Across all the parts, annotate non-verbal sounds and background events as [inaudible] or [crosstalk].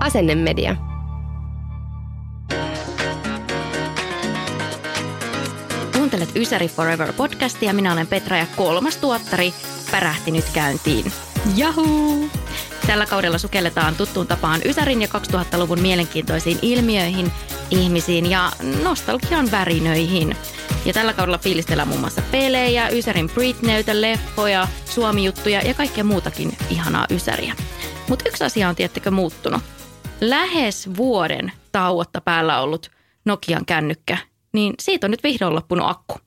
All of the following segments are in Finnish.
Asennemedia. Kuuntelet Ysäri Forever podcastia. Minä olen Petra ja kolmas tuottari pärähti nyt käyntiin. Jahu! Tällä kaudella sukelletaan tuttuun tapaan Ysärin ja 2000-luvun mielenkiintoisiin ilmiöihin, ihmisiin ja nostalgian värinöihin. Ja tällä kaudella fiilistellään muun muassa pelejä, Ysärin Britneytä, leffoja, suomijuttuja ja kaikkea muutakin ihanaa Ysäriä. Mutta yksi asia on tiettäkö muuttunut. Lähes vuoden tauotta päällä ollut Nokian kännykkä, niin siitä on nyt vihdoin loppunut akku.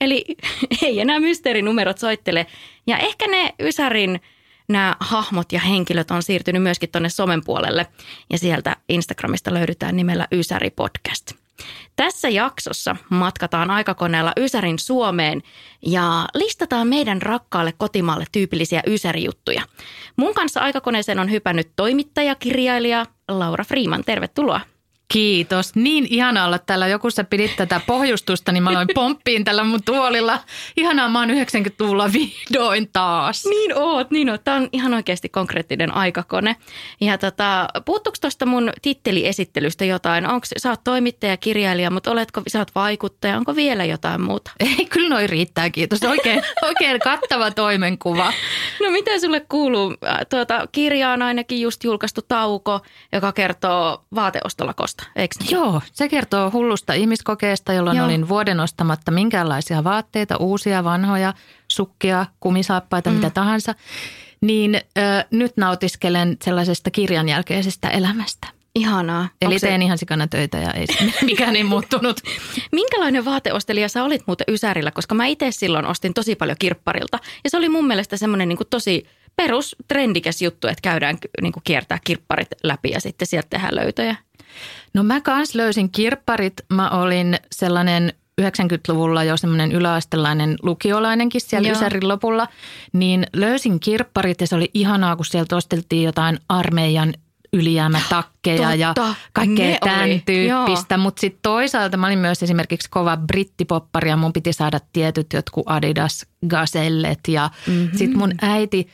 Eli [laughs] ei enää mysteerinumerot soittele. Ja ehkä ne Ysärin nämä hahmot ja henkilöt on siirtynyt myöskin tuonne somen puolelle. Ja sieltä Instagramista löydetään nimellä Ysäri Podcast. Tässä jaksossa matkataan aikakoneella Ysärin Suomeen ja listataan meidän rakkaalle kotimaalle tyypillisiä Ysäri-juttuja. Mun kanssa aikakoneeseen on hypännyt toimittaja, kirjailija Laura Freeman. Tervetuloa. Kiitos. Niin ihana olla täällä. Joku sä pidit tätä pohjustusta, niin mä aloin pomppiin tällä mun tuolilla. Ihanaa, mä oon 90-luvulla vihdoin taas. Niin oot, niin oot. Tämä on ihan oikeasti konkreettinen aikakone. Ja tota, puuttuuko tuosta mun titteliesittelystä jotain? Onko sä oot toimittaja, kirjailija, mutta oletko, sä oot vaikuttaja, onko vielä jotain muuta? [laughs] Ei, kyllä noi riittää, kiitos. Oikein, [laughs] oikein kattava toimenkuva. No mitä sulle kuuluu? Tuota, kirja on ainakin just julkaistu tauko, joka kertoo vaateostolakosta, eikö niin? Joo, se kertoo hullusta ihmiskokeesta, jolloin Joo. Olin vuoden ostamatta minkäänlaisia vaatteita, uusia, vanhoja, sukkia, kumisaappaita, mm. mitä tahansa. Niin ö, nyt nautiskelen sellaisesta kirjan jälkeisestä elämästä. Ihanaa. Eli Onko se- teen ihan sikana töitä ja ei se [laughs] mikään ei muuttunut. [laughs] Minkälainen vaateostelija sä olit muuten Ysärillä, koska mä itse silloin ostin tosi paljon kirpparilta. Ja se oli mun mielestä semmoinen niin tosi perus trendikäs juttu, että käydään niin kuin kiertää kirpparit läpi ja sitten sieltä tehdään löytöjä. No mä kans löysin kirpparit. Mä olin sellainen 90-luvulla jo semmoinen yläastelainen lukiolainenkin siellä Joo. Ysärin lopulla. Niin löysin kirpparit ja se oli ihanaa, kun sieltä osteltiin jotain armeijan ylijäämätakkeja ja kaikkea ne tämän oli, tyyppistä. Mutta sitten toisaalta mä olin myös esimerkiksi kova brittipoppari ja mun piti saada tietyt jotkut Adidas Gazellet. Ja mm-hmm. sitten mun äiti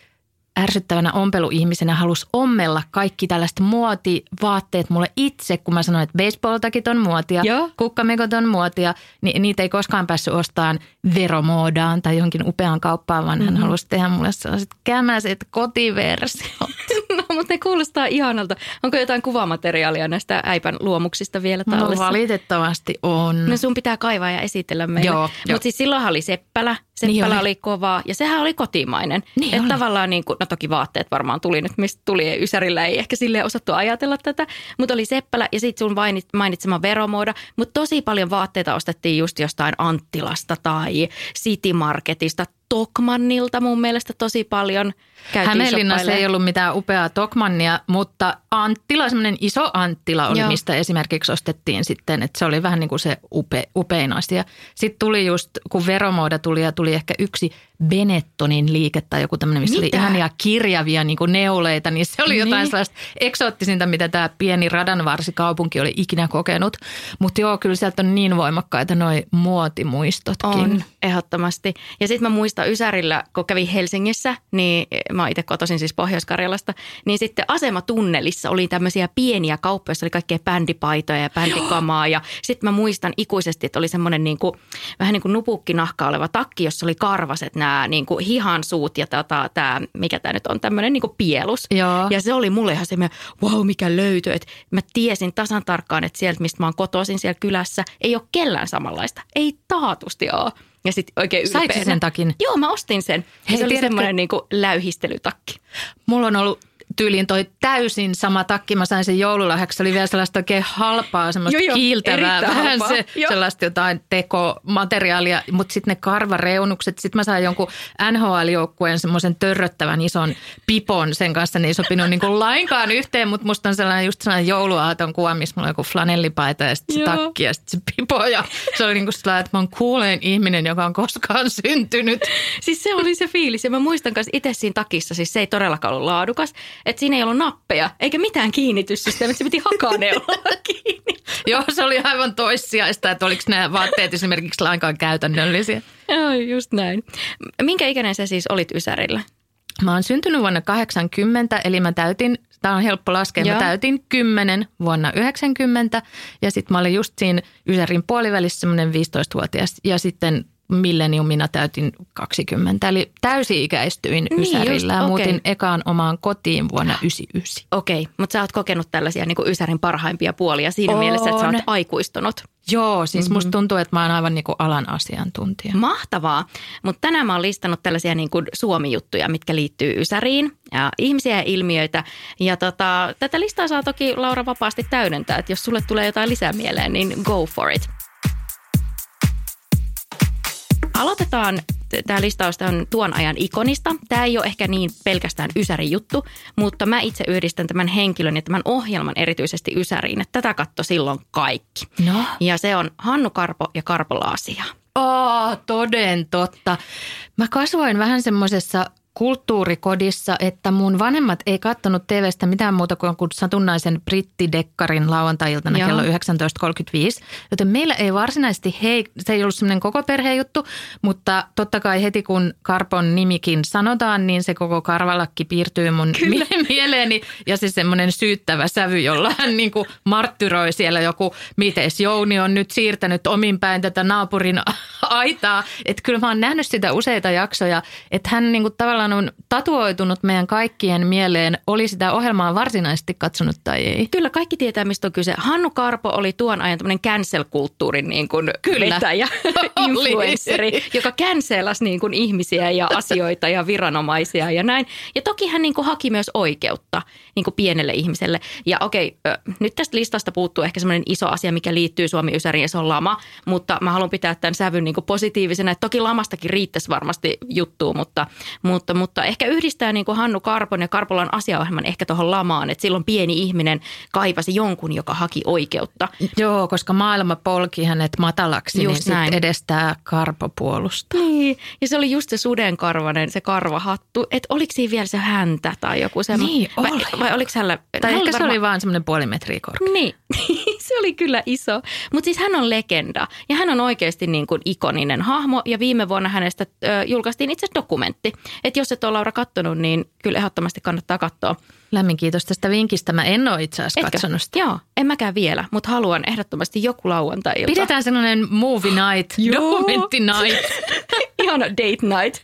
ärsyttävänä ompeluihmisenä halusi ommella kaikki tällaiset muotivaatteet mulle itse, kun mä sanoin, että baseballtakit on muotia, Joo. kukkamekot on muotia, niin niitä ei koskaan päässyt ostamaan veromoodaan tai johonkin upeaan kauppaan, vaan hän halusi tehdä mulle sellaiset kämäiset kotiversiot. [laughs] No, mutta ne kuulostaa ihanalta. Onko jotain kuvamateriaalia näistä äipän luomuksista vielä No tallessa? valitettavasti on. No sun pitää kaivaa ja esitellä meille. Mutta siis silloinhan oli Seppälä. Seppälä Niin oli. kovaa ja sehän oli kotimainen. Niin että oli. tavallaan niin kuin, no toki vaatteet varmaan tuli nyt, mistä tuli Ysärillä ei ehkä sille osattu ajatella tätä. Mutta oli Seppälä ja sitten sun mainit- mainitsema veromooda. Mutta tosi paljon vaatteita ostettiin just jostain Anttilasta tai City Marketista. Tokmannilta mun mielestä tosi paljon käytiin Hämeenlinnassa ei ollut mitään upeaa Tokmannia, mutta Anttila, semmoinen iso Anttila oli. Joo. mistä esimerkiksi ostettiin sitten, että se oli vähän niin kuin se upe, upein asia. Sitten tuli just, kun veromooda tuli ja tuli ehkä yksi Benettonin liike tai joku tämmöinen, missä Mitä? oli ihania kirjavia niin kuin neuleita, niin se oli jotain Niin. sellaista eksoottisinta, mitä tämä pieni radanvarsikaupunki oli ikinä kokenut. Mutta joo, kyllä sieltä on niin voimakkaita noi muotimuistotkin. On, ehdottomasti. Ja sitten mä muistan Ysärillä, kun kävin Helsingissä, niin mä oon itse kotoisin siis Pohjois-Karjalasta, niin sitten asematunnelissa oli tämmöisiä pieniä kauppoja, joissa oli kaikkea bändipaitoja ja bändikamaa. Ja sitten mä muistan ikuisesti, että oli semmoinen niin kuin, vähän niin kuin nupukkinahka oleva takki, jossa oli karvaset nämä niin kuin hihansuut ja tota, tämä, mikä tämä nyt on, tämmöinen niin kuin pielus. Joo. Ja se oli mulle ihan semmoinen, wow, mikä löytö. Että mä tiesin tasan tarkkaan, että sieltä, mistä mä oon kotoisin siellä kylässä, ei ole kellään samanlaista. Ei taatusti ole. Ja sitten oikein Sait sen takin? Joo, mä ostin sen. Ja Hei, se oli tiedätkö- semmoinen niin kuin läyhistelytakki. Mulla on ollut tyyliin toi täysin sama takki. Mä sain sen joululahjaksi. Se oli vielä sellaista oikein halpaa, semmoista Joo, joo, kiiltävää, vähän halpaa. se, Joo. sellaista jotain tekomateriaalia. Mutta sitten ne karvareunukset. Sitten mä sain jonkun NHL-joukkueen semmoisen törröttävän ison pipon sen kanssa. Ne ei sopinut niinku lainkaan yhteen, mutta musta on sellainen just sellainen jouluaaton kuva, missä mulla on joku flanellipaita ja sitten se takki ja sitten se pipo. Ja se oli niinku sellainen, että mä oon kuulein ihminen, joka on koskaan syntynyt. Siis se oli se fiilis ja mä muistan myös itse siinä takissa, siis se ei todellakaan ollut laadukas, että siinä ei ollut nappeja eikä mitään kiinnityssysteemiä, se piti hakaa [laughs] neulalla kiinni. Joo, se oli aivan toissijaista, että oliko nämä vaatteet esimerkiksi lainkaan käytännöllisiä. Joo, just näin. Minkä ikäinen sä siis olit Ysärillä? Mä oon syntynyt vuonna 80, eli mä täytin, tämä on helppo laskea, Joo. mä täytin 10 vuonna 90 ja sitten mä olin just siinä Ysärin puolivälissä semmoinen 15-vuotias ja sitten milleniumina täytin 20. Eli täysi-ikäistyin Niin, Ysärillä just, ja muutin okei. ekaan omaan kotiin vuonna 99. Okei, mutta sä oot kokenut tällaisia niin kuin Ysärin parhaimpia puolia siinä On. mielessä, että sä oot aikuistunut. Joo, siis Mhm. musta tuntuu, että mä oon aivan niin kuin alan asiantuntija. Mahtavaa, mutta tänään mä oon listannut tällaisia niin kuin Suomi-juttuja, mitkä liittyy Ysäriin ja ihmisiä ja ilmiöitä. Ja tota, tätä listaa saa toki Laura vapaasti täydentää, että jos sulle tulee jotain lisää mieleen, niin go for it. Aloitetaan tämä listaus on tuon ajan ikonista. Tämä ei ole ehkä niin pelkästään Ysärin juttu, mutta mä itse yhdistän tämän henkilön ja tämän ohjelman erityisesti Ysäriin, että tätä katto silloin kaikki. No. Ja se on Hannu Karpo ja Karpo Laasia. Oh, toden totta. Mä kasvoin vähän semmoisessa kulttuurikodissa, että mun vanhemmat ei kattonut TVstä mitään muuta kuin satunnaisen brittidekkarin lauantai-iltana Joo. kello 19.35. Joten meillä ei varsinaisesti, hei, se ei ollut semmoinen koko perhejuttu, mutta totta kai heti kun Karpon nimikin sanotaan, niin se koko karvalakki piirtyy mun [laughs] mie- mieleeni. Ja se semmoinen syyttävä sävy, jolla hän niin kuin marttyroi siellä joku, mites Jouni on nyt siirtänyt omin päin tätä naapurin [laughs] aitaa. Että kyllä mä oon nähnyt sitä useita jaksoja, että hän niin kuin tavallaan on tatuoitunut meidän kaikkien mieleen, oli sitä ohjelmaa varsinaisesti katsonut tai ei. Kyllä kaikki tietää, mistä on kyse. Hannu Karpo oli tuon ajan tämmöinen cancel-kulttuurin niin kuin Kyllä. [laughs] influensseri, joka cancelasi niin kuin ihmisiä ja asioita ja viranomaisia ja näin. Ja toki hän niin kuin haki myös oikeutta niin kuin pienelle ihmiselle. Ja okei, nyt tästä listasta puuttuu ehkä semmoinen iso asia, mikä liittyy Suomi Ysäriin ja se on lama. Mutta mä haluan pitää tämän sävyn niin kuin positiivisena. Että toki lamastakin riittäisi varmasti juttua, mutta, mutta, mutta ehkä yhdistää niin kuin Hannu Karpon ja Karpolan asiaohjelman ehkä tuohon lamaan. Että silloin pieni ihminen kaipasi jonkun, joka haki oikeutta. Joo, koska maailma polki hänet matalaksi, Just niin näin. edestää Karpo puolustaa. Niin, ja se oli just se sudenkarvanen, se karvahattu. Että oliko siinä vielä se häntä tai joku semmoinen? Niin, vai, oli. vai oliko hänellä? Tai hän ehkä se varmaan- oli vaan semmoinen puoli metriä korkea. Niin, [laughs] se oli kyllä iso. Mutta siis hän on legenda ja hän on oikeasti niin kuin ikoninen hahmo ja viime vuonna hänestä ö, julkaistiin itse dokumentti. Että jos et ole Laura kattonut, niin kyllä ehdottomasti kannattaa katsoa. Lämmin kiitos tästä vinkistä. Mä en ole itse asiassa Etkö? katsonut sitä. Joo, en mäkään vielä, mutta haluan ehdottomasti joku lauantai-ilta. Pidetään sellainen movie night, dokumentti night. [laughs] Ihana date night.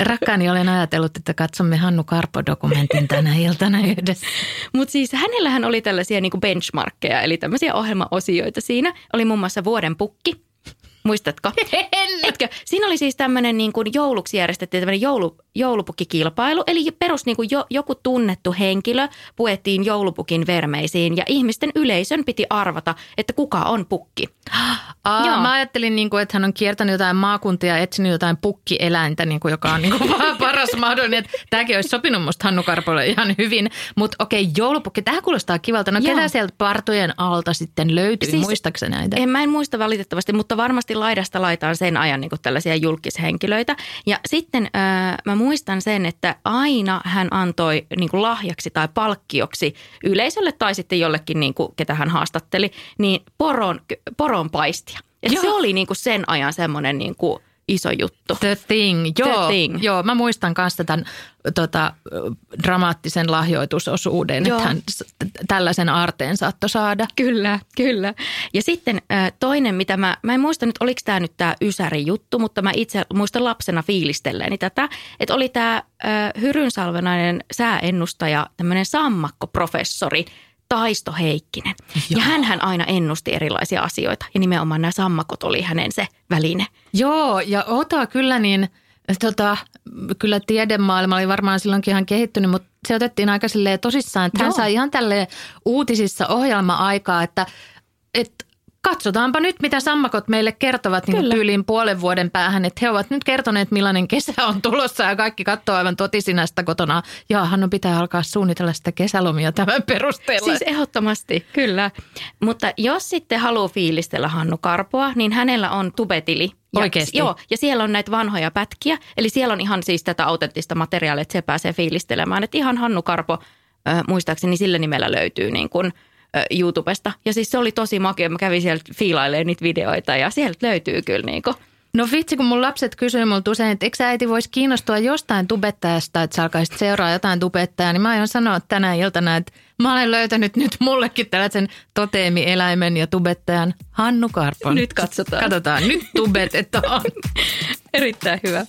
Rakkaani olen ajatellut, että katsomme Hannu Karpo-dokumentin tänä iltana yhdessä. Mutta siis hänellähän oli tällaisia niinku benchmarkkeja, eli tämmöisiä ohjelmaosioita siinä. Oli muun muassa Vuoden pukki. Muistatko? [laughs] Etkö? Siinä oli siis tämmöinen niin kuin jouluksi järjestettiin tämmöinen joulu, joulupukkikilpailu. Eli perus niin kuin jo, joku tunnettu henkilö puettiin joulupukin vermeisiin ja ihmisten yleisön piti arvata, että kuka on pukki. Aa, Joo. mä ajattelin, niin kuin, että hän on kiertänyt jotain maakuntia ja etsinyt jotain pukkieläintä, niin kuin, joka on niin kuin, [laughs] paras mahdollinen. Että Tämäkin olisi sopinut musta Hannu Karpolle ihan hyvin. Mutta okei, joulupukki, tämä kuulostaa kivalta. No Joo. ketä sieltä partujen alta sitten löytyi? Siis, Muistaakseni näitä? En, mä en muista valitettavasti, mutta varmasti laidasta laitaan sen ajan niin kuin tällaisia julkishenkilöitä. Ja sitten äh, mä muistan sen, että aina hän antoi niin kuin lahjaksi tai palkkioksi yleisölle tai sitten jollekin, niin kuin, ketä hän haastatteli, niin poron, poron paistia. Et se oli niin kuin sen ajan semmoinen niin kuin iso juttu. The Thing, joo. Thing. joo mä muistan kanssa tämän tota, dramaattisen lahjoitusosuuden, Joo. että hän tällaisen aarteen saattoi saada. Kyllä, kyllä. Ja sitten toinen, mitä mä, mä en muista nyt, oliko tämä nyt tämä Ysäri juttu, mutta mä itse muistan lapsena fiilistelleeni tätä, että oli tämä Hyrynsalvenainen sääennustaja, tämmöinen sammakkoprofessori, Taisto Heikkinen. Ja hän aina ennusti erilaisia asioita ja nimenomaan nämä sammakot oli hänen se väline. Joo, ja Ota kyllä niin, tota, kyllä tiedemaailma oli varmaan silloinkin ihan kehittynyt, mutta se otettiin aika tosissaan, että hän Joo. sai ihan tälle uutisissa ohjelma-aikaa, että, että katsotaanpa nyt, mitä sammakot meille kertovat niin tyyliin puolen vuoden päähän. Että he ovat nyt kertoneet, millainen kesä on tulossa ja kaikki katsoo aivan totisinästä kotona. Ja Hannu pitää alkaa suunnitella sitä kesälomia tämän perusteella. Siis ehdottomasti, kyllä. Mutta jos sitten haluaa fiilistellä Hannu Karpoa, niin hänellä on tubetili. Ja, Oikeesti? Joo, ja siellä on näitä vanhoja pätkiä. Eli siellä on ihan siis tätä autenttista materiaalia, että se pääsee fiilistelemään. Että ihan Hannu Karpo, äh, muistaakseni sillä nimellä löytyy niin kuin YouTubesta. Ja siis se oli tosi makea. Mä kävin sieltä fiilailemaan niitä videoita ja sieltä löytyy kyllä niin kuin No vitsi, kun mun lapset kysyy multa usein, että eikö sä äiti voisi kiinnostua jostain tubettajasta, että sä alkaisit seuraa jotain tubettajaa, niin mä aion sanoa tänä iltana, että mä olen löytänyt nyt mullekin tällaisen toteemieläimen ja tubettajan Hannu Karpon. Nyt katsotaan. Katsotaan, nyt tubetetaan. [laughs] Erittäin hyvä.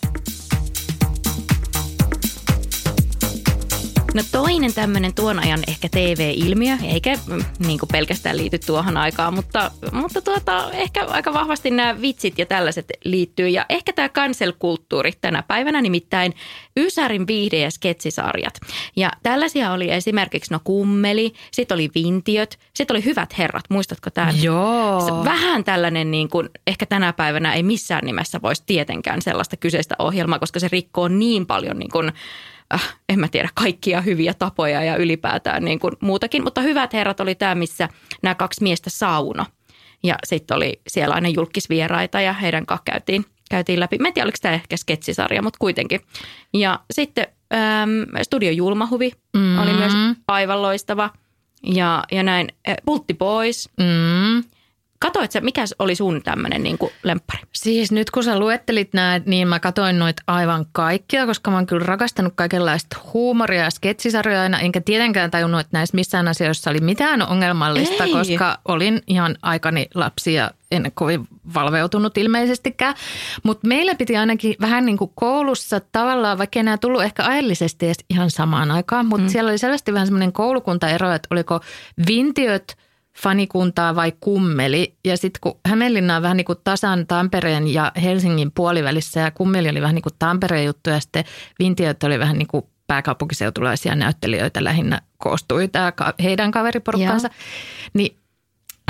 No toinen tämmöinen tuon ajan ehkä TV-ilmiö, eikä mm, niin kuin pelkästään liity tuohon aikaan, mutta, mutta tuota, ehkä aika vahvasti nämä vitsit ja tällaiset liittyy. Ja ehkä tämä cancel-kulttuuri tänä päivänä, nimittäin Ysärin viihde- ja sketsisarjat. Ja tällaisia oli esimerkiksi no kummeli, sitten oli vintiöt, sitten oli hyvät herrat, muistatko tämän? Joo. Vähän tällainen, niin kuin, ehkä tänä päivänä ei missään nimessä voisi tietenkään sellaista kyseistä ohjelmaa, koska se rikkoo niin paljon niin kuin, äh, en mä tiedä, kaikkia hyviä tapoja ja ylipäätään niin kuin muutakin. Mutta hyvät herrat oli tämä, missä nämä kaksi miestä sauno. Ja sitten oli siellä aina julkisvieraita ja heidän kanssa käytiin, käytiin läpi. Mä en tiedä, oliko tämä ehkä sketsisarja, mutta kuitenkin. Ja sitten äm, Studio Julmahuvi mm. oli myös aivan loistava. Ja, ja näin, äh, Pultti Boys. Mm. Katoit sä, mikä oli sun tämmöinen niin lemppari? Siis nyt kun sä luettelit nämä, niin mä katoin noit aivan kaikkia, koska mä oon kyllä rakastanut kaikenlaista huumoria ja sketsisarjoja aina, enkä tietenkään tajunnut, että näissä missään asioissa oli mitään ongelmallista, Ei. koska olin ihan aikani lapsi ja en kovin valveutunut ilmeisestikään. Mutta meillä piti ainakin vähän niin kuin koulussa tavallaan, vaikka enää tullut ehkä ajallisesti edes ihan samaan aikaan, mutta mm. siellä oli selvästi vähän semmoinen koulukuntaero, että oliko vintiöt – fanikuntaa vai kummeli. Ja sitten kun Hämeenlinna on vähän niin kuin tasan Tampereen ja Helsingin puolivälissä ja kummeli oli vähän niin kuin Tampereen juttu ja sitten Vintiöt oli vähän niin kuin pääkaupunkiseutulaisia näyttelijöitä lähinnä koostui tämä heidän kaveriporukkansa. Niin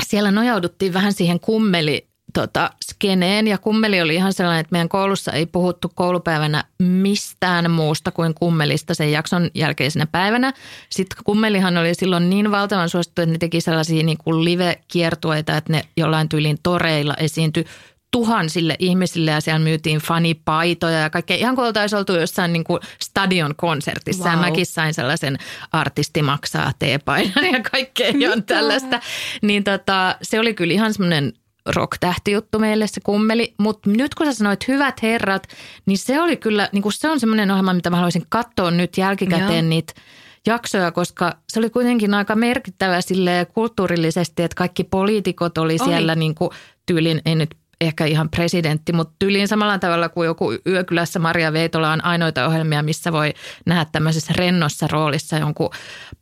siellä nojauduttiin vähän siihen kummeli tota, skeneen ja kummeli oli ihan sellainen, että meidän koulussa ei puhuttu koulupäivänä mistään muusta kuin kummelista sen jakson jälkeisenä päivänä. Sitten kummelihan oli silloin niin valtavan suosittu, että ne teki sellaisia niin kuin live-kiertueita, että ne jollain tyylin toreilla esiintyi tuhansille ihmisille ja siellä myytiin fanipaitoja ja kaikkea. Ihan kuin oltaisiin oltu jossain niin kuin stadion konsertissa wow. ja mäkin sain sellaisen artisti maksaa teepainan ja kaikkea ihan tällaista. Niin tota, se oli kyllä ihan semmoinen rock-tähtijuttu meille se kummeli, mutta nyt kun sä sanoit hyvät herrat, niin se oli kyllä, niin kuin se on semmoinen ohjelma, mitä mä haluaisin katsoa nyt jälkikäteen Joo. niitä jaksoja, koska se oli kuitenkin aika merkittävä sille kulttuurillisesti, että kaikki poliitikot oli, Oli. siellä niin kuin tyylin, ei nyt ehkä ihan presidentti, mutta tyyliin samalla tavalla kuin joku Yökylässä Maria Veitola on ainoita ohjelmia, missä voi nähdä tämmöisessä rennossa roolissa jonkun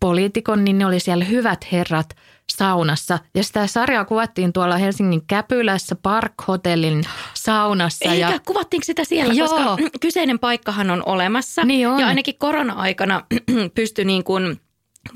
poliitikon, niin ne oli siellä hyvät herrat saunassa. Ja sitä sarjaa kuvattiin tuolla Helsingin Käpylässä Park Hotellin saunassa. Eikä, ja kuvattiinko sitä siellä? Joo. Koska kyseinen paikkahan on olemassa. Niin on. Ja ainakin korona-aikana [clears throat] pystyi niin kuin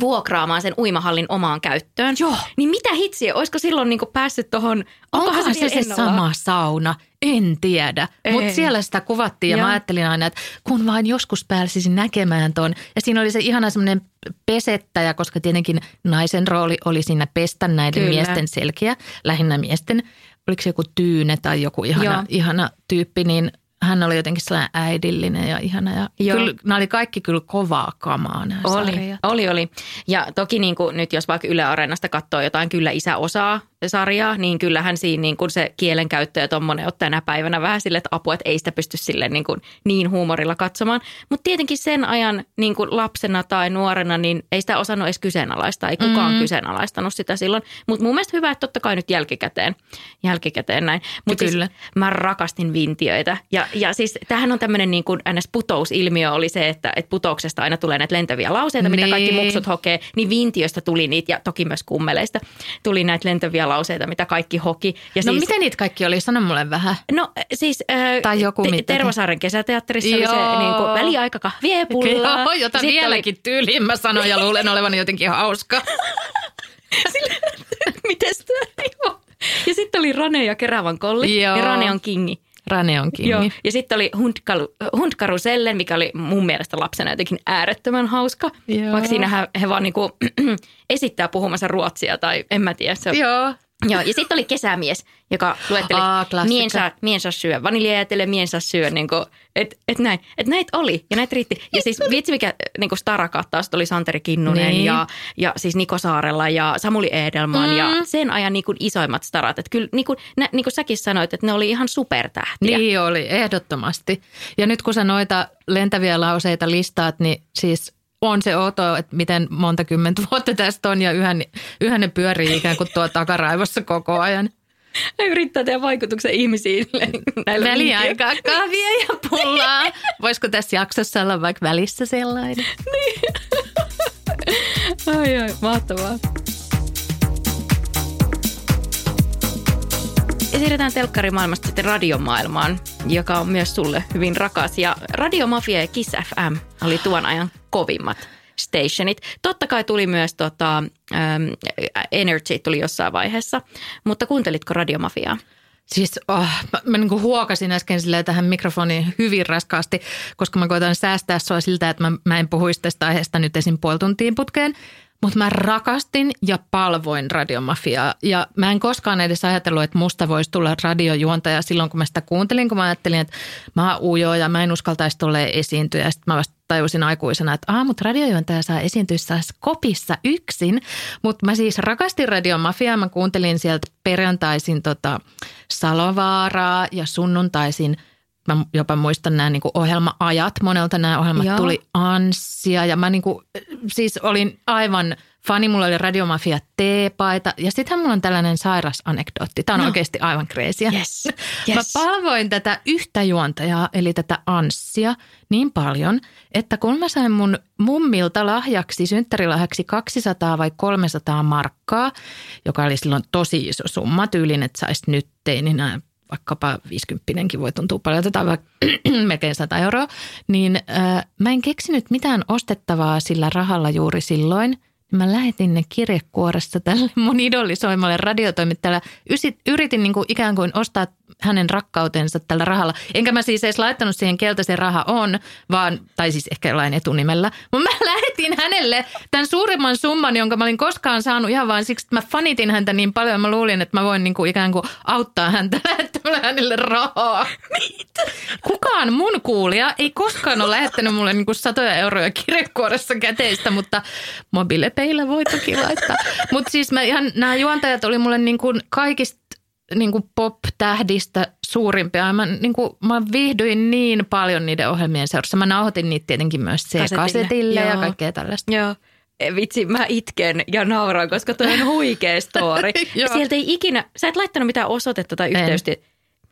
vuokraamaan sen uimahallin omaan käyttöön. Joo. Niin mitä hitsiä, olisiko silloin niin kuin päässyt tuohon, Onkohan se se sama sauna? En tiedä, mutta siellä sitä kuvattiin ja Joo. mä ajattelin aina, että kun vain joskus pääsisin näkemään ton. Ja siinä oli se ihana semmoinen pesettäjä, koska tietenkin naisen rooli oli siinä pestä näiden Kyllä. miesten selkiä, lähinnä miesten. Oliko se joku Tyyne tai joku ihana, Joo. ihana tyyppi, niin hän oli jotenkin sellainen äidillinen ja ihana. Ja Joo. kyllä, nämä oli kaikki kyllä kovaa kamaa nämä Oli, sarjat. oli, oli. Ja toki niin kuin nyt jos vaikka Yle Areenasta katsoo jotain Kyllä isä osaa sarjaa, niin kyllähän siinä niin kuin se kielenkäyttö ja tommonen on tänä päivänä vähän sille, että apua, että ei sitä pysty sille niin, kuin niin huumorilla katsomaan. Mutta tietenkin sen ajan niin kuin lapsena tai nuorena, niin ei sitä osannut edes kyseenalaistaa. Ei kukaan mm-hmm. kyseenalaistanut sitä silloin. Mutta mun mielestä hyvä, että totta kai nyt jälkikäteen, jälkikäteen näin. Mutta siis Kyllä. mä rakastin vintiöitä. Ja, ja siis tämähän on tämmöinen niin kuin NS-putousilmiö oli se, että, että putouksesta aina tulee näitä lentäviä lauseita, mitä kaikki Niin. muksut hokee. Niin vintiöstä tuli niitä ja toki myös kummeleista tuli näitä lentäviä lauseita. Lauseita, mitä kaikki hoki. Ja No siis, miten niitä kaikki oli? Sano mulle vähän. No siis äh, Tai joku te- Tervasaaren kesäteatterissa oli se Joo. niin kuin, väliaika kahvia ja pullaa. Joo, jota Sitten vieläkin tyyliin mä sanon ja luulen olevan jotenkin hauska. Oli, miten sitä? Joo. Ja sitten oli Rane ja Keravan kolli. Joo. Ja Rane on kingi. Rane on kiinni. Joo. Ja sitten oli Hundkarusellen, mikä oli mun mielestä lapsena jotenkin äärettömän hauska. Joo. Vaikka siinä he, he vaan niinku, [clears throat] esittää puhumassa ruotsia tai en mä tiedä. Se, Joo. Joo, ja sitten oli kesämies, joka luetteli, Aa, mien saa, mien saa syö, vaniljajätele, mien saa syö, niin että et näin. Et näitä oli ja näitä riitti. Ja siis vitsi mikä niin starakattaus oli Santeri Kinnunen Niin. ja, ja siis Niko Saarella ja Samuli Edelman mm. ja sen ajan niin kuin isoimmat starat. Että kyllä niin kuin, nä, niin kuin säkin sanoit, että ne oli ihan supertähtiä. Niin oli, ehdottomasti. Ja nyt kun sä noita lentäviä lauseita listaat, niin siis on se outoa, että miten monta kymmentä vuotta tästä on ja yhä, yhä ne pyörii ikään kuin tuo takaraivossa koko ajan. Ne yrittää tehdä vaikutuksen ihmisiin Väliaikaa kahvia ja pullaa. Voisiko tässä jaksossa olla vaikka välissä sellainen? Ai ai, mahtavaa. Ja siirrytään telkkarimaailmasta sitten radiomaailmaan, joka on myös sulle hyvin rakas. Ja Radiomafia ja Kiss FM oli tuon ajan kovimmat stationit. Totta kai tuli myös tota, ähm, Energy tuli jossain vaiheessa, mutta kuuntelitko Radiomafiaa? Siis oh, mä, mä niin huokasin äsken tähän mikrofoniin hyvin raskaasti, koska mä koitan säästää sua siltä, että mä, mä en puhuisi tästä aiheesta nyt esim. puoli tuntiin putkeen. Mutta mä rakastin ja palvoin radiomafiaa ja mä en koskaan edes ajatellut, että musta voisi tulla radiojuontaja silloin, kun mä sitä kuuntelin, kun mä ajattelin, että mä oon ujo ja mä en uskaltaisi tulla esiintyä. Sitten mä vasta tajusin aikuisena, että aah, mutta radiojuontaja saa esiintyä kopissa yksin. Mutta mä siis rakastin radiomafiaa, mä kuuntelin sieltä perjantaisin tota Salovaaraa ja sunnuntaisin Mä jopa muistan nämä niin ohjelma-ajat. Monelta nämä ohjelmat Joo. Tuli Anssia ja mä niin kuin, siis olin aivan fani. Mulla oli Radiomafia T-paita ja sittenhän mulla on tällainen sairas anekdootti. Tämä on no. oikeasti aivan kreisiä. Yes, [laughs] Mä yes. palvoin tätä yhtä juontajaa, eli tätä Anssia, niin paljon, että kun mä sain mun mummilta lahjaksi, synttärilahjaksi 200 vai 300 markkaa, joka oli silloin tosi iso summa, tyylin, että saisi nyt teininä vaikkapa 50 voi tuntua paljon, tai vaikka [clears throat] melkein 100 euroa, niin äh, mä en keksinyt mitään ostettavaa sillä rahalla juuri silloin. niin Mä lähetin ne kirjekuoressa tälle [laughs] mun idolisoimalle radiotoimittajalle. Yritin niin kuin ikään kuin ostaa hänen rakkautensa tällä rahalla. Enkä mä siis edes laittanut siihen, keltä se raha on, vaan, tai siis ehkä jollain etunimellä. Mutta mä [laughs] lähetin hänelle tämän suurimman summan, jonka mä olin koskaan saanut ihan vain siksi, että mä fanitin häntä niin paljon. Mä luulin, että mä voin niin kuin ikään kuin auttaa häntä [laughs] lähettämällä hänelle rahaa. Kukaan mun kuulija ei koskaan ole lähettänyt mulle niin kuin satoja euroja kirjekuoressa käteistä, mutta mobiilepeillä voi toki laittaa. Mutta siis mä ihan, nämä juontajat oli mulle niin kuin kaikista niin kuin pop-tähdistä suurimpia. Mä, niin kuin, mä viihdyin niin paljon niiden ohjelmien seurassa. Mä nauhoitin niitä tietenkin myös Kasetille. C-kasetille ja kaikkea tällaista. Joo. Eh, Vitsi, mä itken ja nauran, koska toi on huikea story. [laughs] Sieltä ei ikinä, sä et laittanut mitään osoitetta tai yhteystä.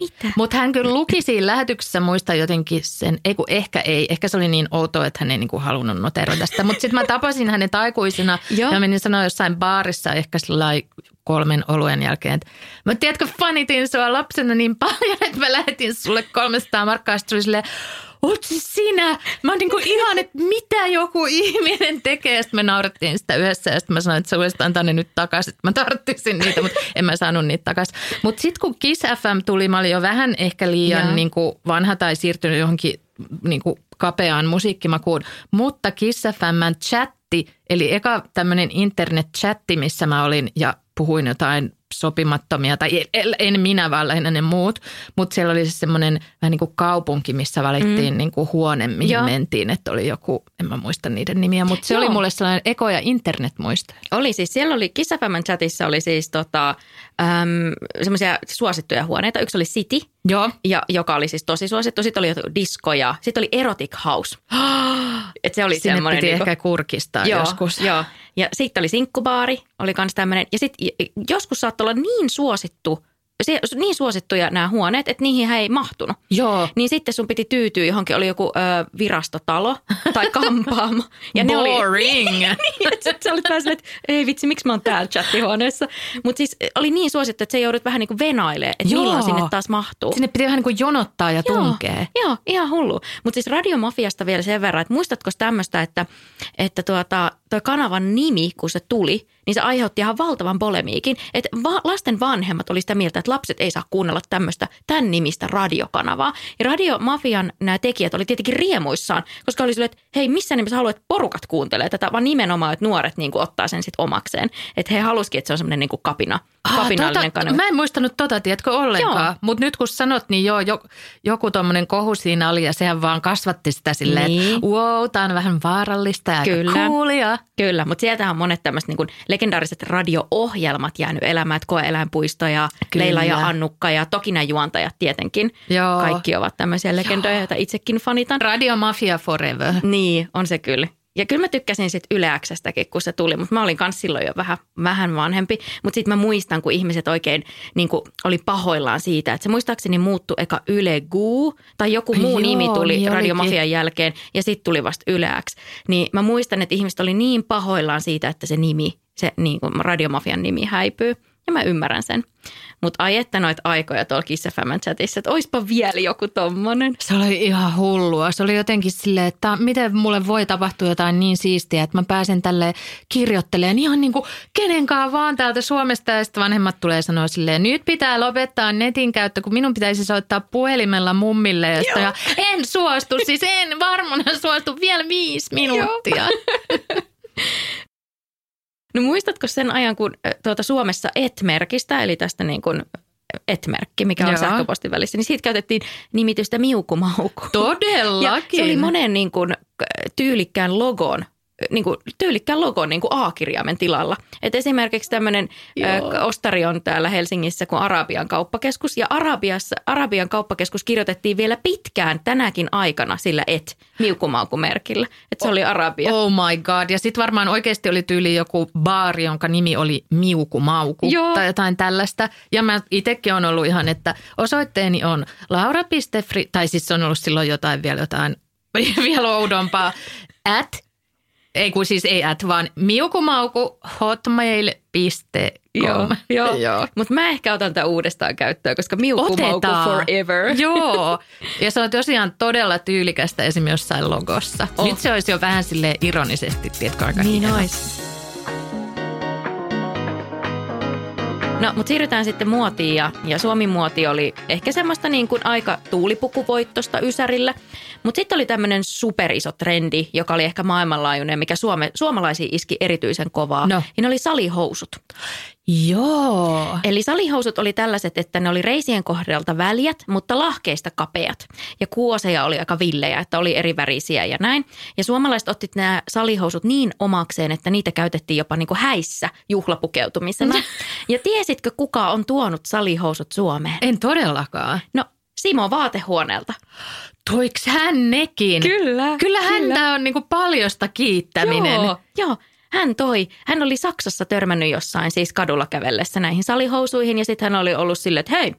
Mitä? Mutta hän kyllä luki siinä lähetyksessä, muista jotenkin sen, ei kun ehkä ei, ehkä se oli niin outoa, että hän ei niinku halunnut noterata sitä. Mutta sitten mä tapasin hänet aikuisena [laughs] ja menin sanoa jossain baarissa ehkä kolmen oluen jälkeen, että mä tiedätkö, fanitin sua lapsena niin paljon, että mä lähetin sulle 300 markkaa. Sitten oot siis sinä? Mä oon niinku ihan, että mitä joku ihminen tekee. Sitten me naurettiin sitä yhdessä ja sitten mä sanoin, että sä voisit antaa ne nyt takaisin. Mä tarttisin niitä, mutta en mä saanut niitä takaisin. Mutta sitten kun Kiss FM tuli, mä olin jo vähän ehkä liian niin kuin vanha tai siirtynyt johonkin niin kuin kapeaan musiikkimakuun. Mutta Kiss FM chatti, eli eka tämmöinen internet-chatti, missä mä olin ja puhuin jotain sopimattomia, tai en- minä, vaan lähinnä ne muut. Mutta siellä oli se semmoinen vähän niin kuin kaupunki, missä valittiin mm. niin kuin huone, mihin Joo. Mentiin. Että oli joku, en mä muista niiden nimiä, mutta se Joo. oli mulle sellainen eko- ja internet-muisto. Oli siis, siellä oli Kiss FM:n chatissa oli siis tota, semmoisia suosittuja huoneita. Yksi oli City, Joo. ja, joka oli siis tosi suosittu. Sitten oli jotain disco ja sitten oli Erotic House. [gasps] Et se oli Sinne semmoinen piti niinku- ehkä kurkistaa joo, joskus. Joo. Ja sitten oli sinkkubaari, oli kans tämmöinen. Ja sitten joskus saattoi olla niin suosittu se, niin suosittuja nämä huoneet, että niihin hän ei mahtunut. Joo. Niin sitten sun piti tyytyä johonkin, oli joku ö, virastotalo tai kampaamo. [laughs] Ja ne oli, Boring. [laughs] niin, että sä- olit vähän että ei vitsi, miksi mä oon täällä chattihuoneessa. Mutta siis oli niin suosittu, että se joudut vähän niin kuin venailemaan, että Joo. milloin sinne taas mahtuu. Sinne piti vähän niin kuin jonottaa ja tunkea. Joo, joo ihan hullu. Mutta siis radiomafiasta vielä sen verran, että muistatko tämmöistä, että, että tuota, toi kanavan nimi, kun se tuli, niin se aiheutti ihan valtavan polemiikin. Että va- lasten vanhemmat oli sitä mieltä, että lapset ei saa kuunnella tämmöistä tämän nimistä radiokanavaa. Ja radiomafian nämä tekijät oli tietenkin riemuissaan, koska oli silleen, että hei, missä nimessä haluat, että porukat kuuntelee tätä, vaan nimenomaan, että nuoret niin kuin, ottaa sen sitten omakseen. Että he halusikin, että se on semmoinen niin kuin kapina, kapinallinen tota, kanava. Mä en muistanut tota, tiedätkö ollenkaan. Mutta nyt kun sanot, niin joo, jo, joku tuommoinen kohu siinä oli ja sehän vaan kasvatti sitä silleen, Niin. että wow, tää on vähän vaarallista ja Kyllä. coolia. Kyllä, mutta sieltähän on monet tämmöiset niin legendaariset radio-ohjelmat jäänyt elämään, että koe-eläinpuisto ja Kyllä. Leila ja Annukka ja toki nämä juontajat tietenkin. Joo. Kaikki ovat tämmöisiä legendoja, joita itsekin fanitan. Radio Mafia Forever. Niin, on se kyllä. Ja kyllä mä tykkäsin sitten Yle Xstäkin, kun se tuli, mutta mä olin kans silloin jo vähän, vähän vanhempi. Mutta sitten mä muistan, kun ihmiset oikein niin kuin, oli pahoillaan siitä, että se muistaakseni muuttui eka Yle Guu tai joku muu Joo, nimi tuli niin Radio olikin. Mafian jälkeen ja sitten tuli vasta Yle X. Niin mä muistan, että ihmiset oli niin pahoillaan siitä, että se nimi, se niin kuin Radiomafian nimi häipyy. Ja mä ymmärrän sen. Mutta ai että noita aikoja tuolla Kiss chatissa, että oispa vielä joku tommonen. Se oli ihan hullua. Se oli jotenkin silleen, että miten mulle voi tapahtua jotain niin siistiä, että mä pääsen tälle kirjoittelemaan ihan niin kuin kenenkaan vaan täältä Suomesta. Ja sitten vanhemmat tulee sanoa silleen, nyt pitää lopettaa netin käyttö, kun minun pitäisi soittaa puhelimella mummille. Ja, sitä, ja en suostu, siis en varmana suostu vielä viisi minuuttia. [laughs] No muistatko sen ajan, kun ö, tuota Suomessa et-merkistä, eli tästä niin kuin et-merkki, mikä on Joo. sähköpostin välissä, niin siitä käytettiin nimitystä miukumauku. Todellakin. Ja se oli monen niin kuin, tyylikkään logon niin kuin, tyylikkään logon niin kuin A-kirjaimen tilalla. Et esimerkiksi tämmöinen ö, ostari on täällä Helsingissä kuin Arabian kauppakeskus. Ja Arabiassa, Arabian kauppakeskus kirjoitettiin vielä pitkään tänäkin aikana sillä et miukumaukumerkillä. Että se oli Arabia. Oh my god. Ja sitten varmaan oikeasti oli tyyli joku baari, jonka nimi oli Miuku Mauku Joo. tai jotain tällaista. Ja mä itsekin on ollut ihan, että osoitteeni on laura.fri, tai siis se on ollut silloin jotain vielä jotain [laughs] vielä oudompaa, at, ei kun siis ei at, vaan miukumauku hotmail.com. Joo, joo. [laughs] joo. Mutta mä ehkä otan tätä uudestaan käyttöön, koska miukumauku Otetaan. forever. [laughs] Joo, ja se on tosiaan todella tyylikästä esimerkiksi jossain logossa. Oh. Nyt se olisi jo vähän sille ironisesti, tiedätkö, aika Niin hieno. ois. No, mutta siirrytään sitten muotiin ja, ja Suomi-muoti oli ehkä semmoista niin kuin aika tuulipukuvoittosta Ysärillä. Mutta sitten oli tämmöinen superiso trendi, joka oli ehkä maailmanlaajuinen, mikä Suome, suomalaisiin iski erityisen kovaa. No. Ja ne oli salihousut. Joo. Eli salihousut oli tällaiset, että ne oli reisien kohdalta väljät, mutta lahkeista kapeat. Ja kuoseja oli aika villejä, että oli eri värisiä ja näin. Ja suomalaiset otti nämä salihousut niin omakseen, että niitä käytettiin jopa niin kuin häissä juhlapukeutumisena. [laughs] ja tiesitkö, kuka on tuonut salihousut Suomeen? En todellakaan. No, Simo Vaatehuoneelta. Toiks hän nekin? Kyllä, Kyllä kyllä. häntä on niinku paljosta kiittäminen. Joo, joo. Hän toi, hän oli Saksassa törmännyt jossain siis kadulla kävellessä näihin salihousuihin ja sitten hän oli ollut silleen, että hei,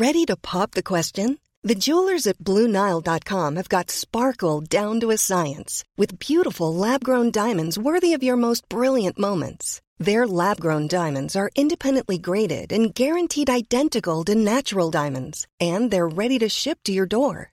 Ready to pop the question? The jewelers at BlueNile.com have got sparkle down to a science with beautiful lab grown diamonds worthy of your most brilliant moments. Their lab grown diamonds are independently graded and guaranteed identical to natural diamonds, and they're ready to ship to your door.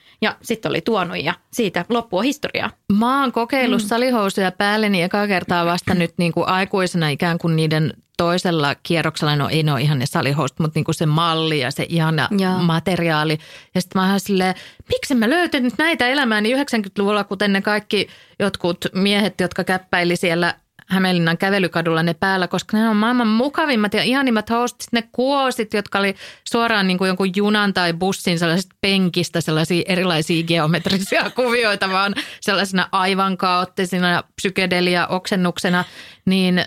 Ja sitten oli tuonut ja siitä loppua historiaa. Mä oon kokeillut mm. salihousuja päälleni eka kertaa vasta nyt niin kuin aikuisena ikään kuin niiden toisella kierroksella, no ei ne ole ihan ne salihousut, mutta niin kuin se malli ja se ihana ja. materiaali. Ja sitten mä oon silleen, miksi mä löytänyt näitä elämääni 90-luvulla, kuten ne kaikki jotkut miehet, jotka käppäili siellä Hämeenlinnan kävelykadulla ne päällä, koska ne on maailman mukavimmat ja ihanimmat housut. ne kuosit, jotka oli suoraan niin kuin jonkun junan tai bussin sellaisesta penkistä sellaisia erilaisia geometrisia [laughs] kuvioita, vaan sellaisena aivan kaoottisina ja psykedelia oksennuksena, niin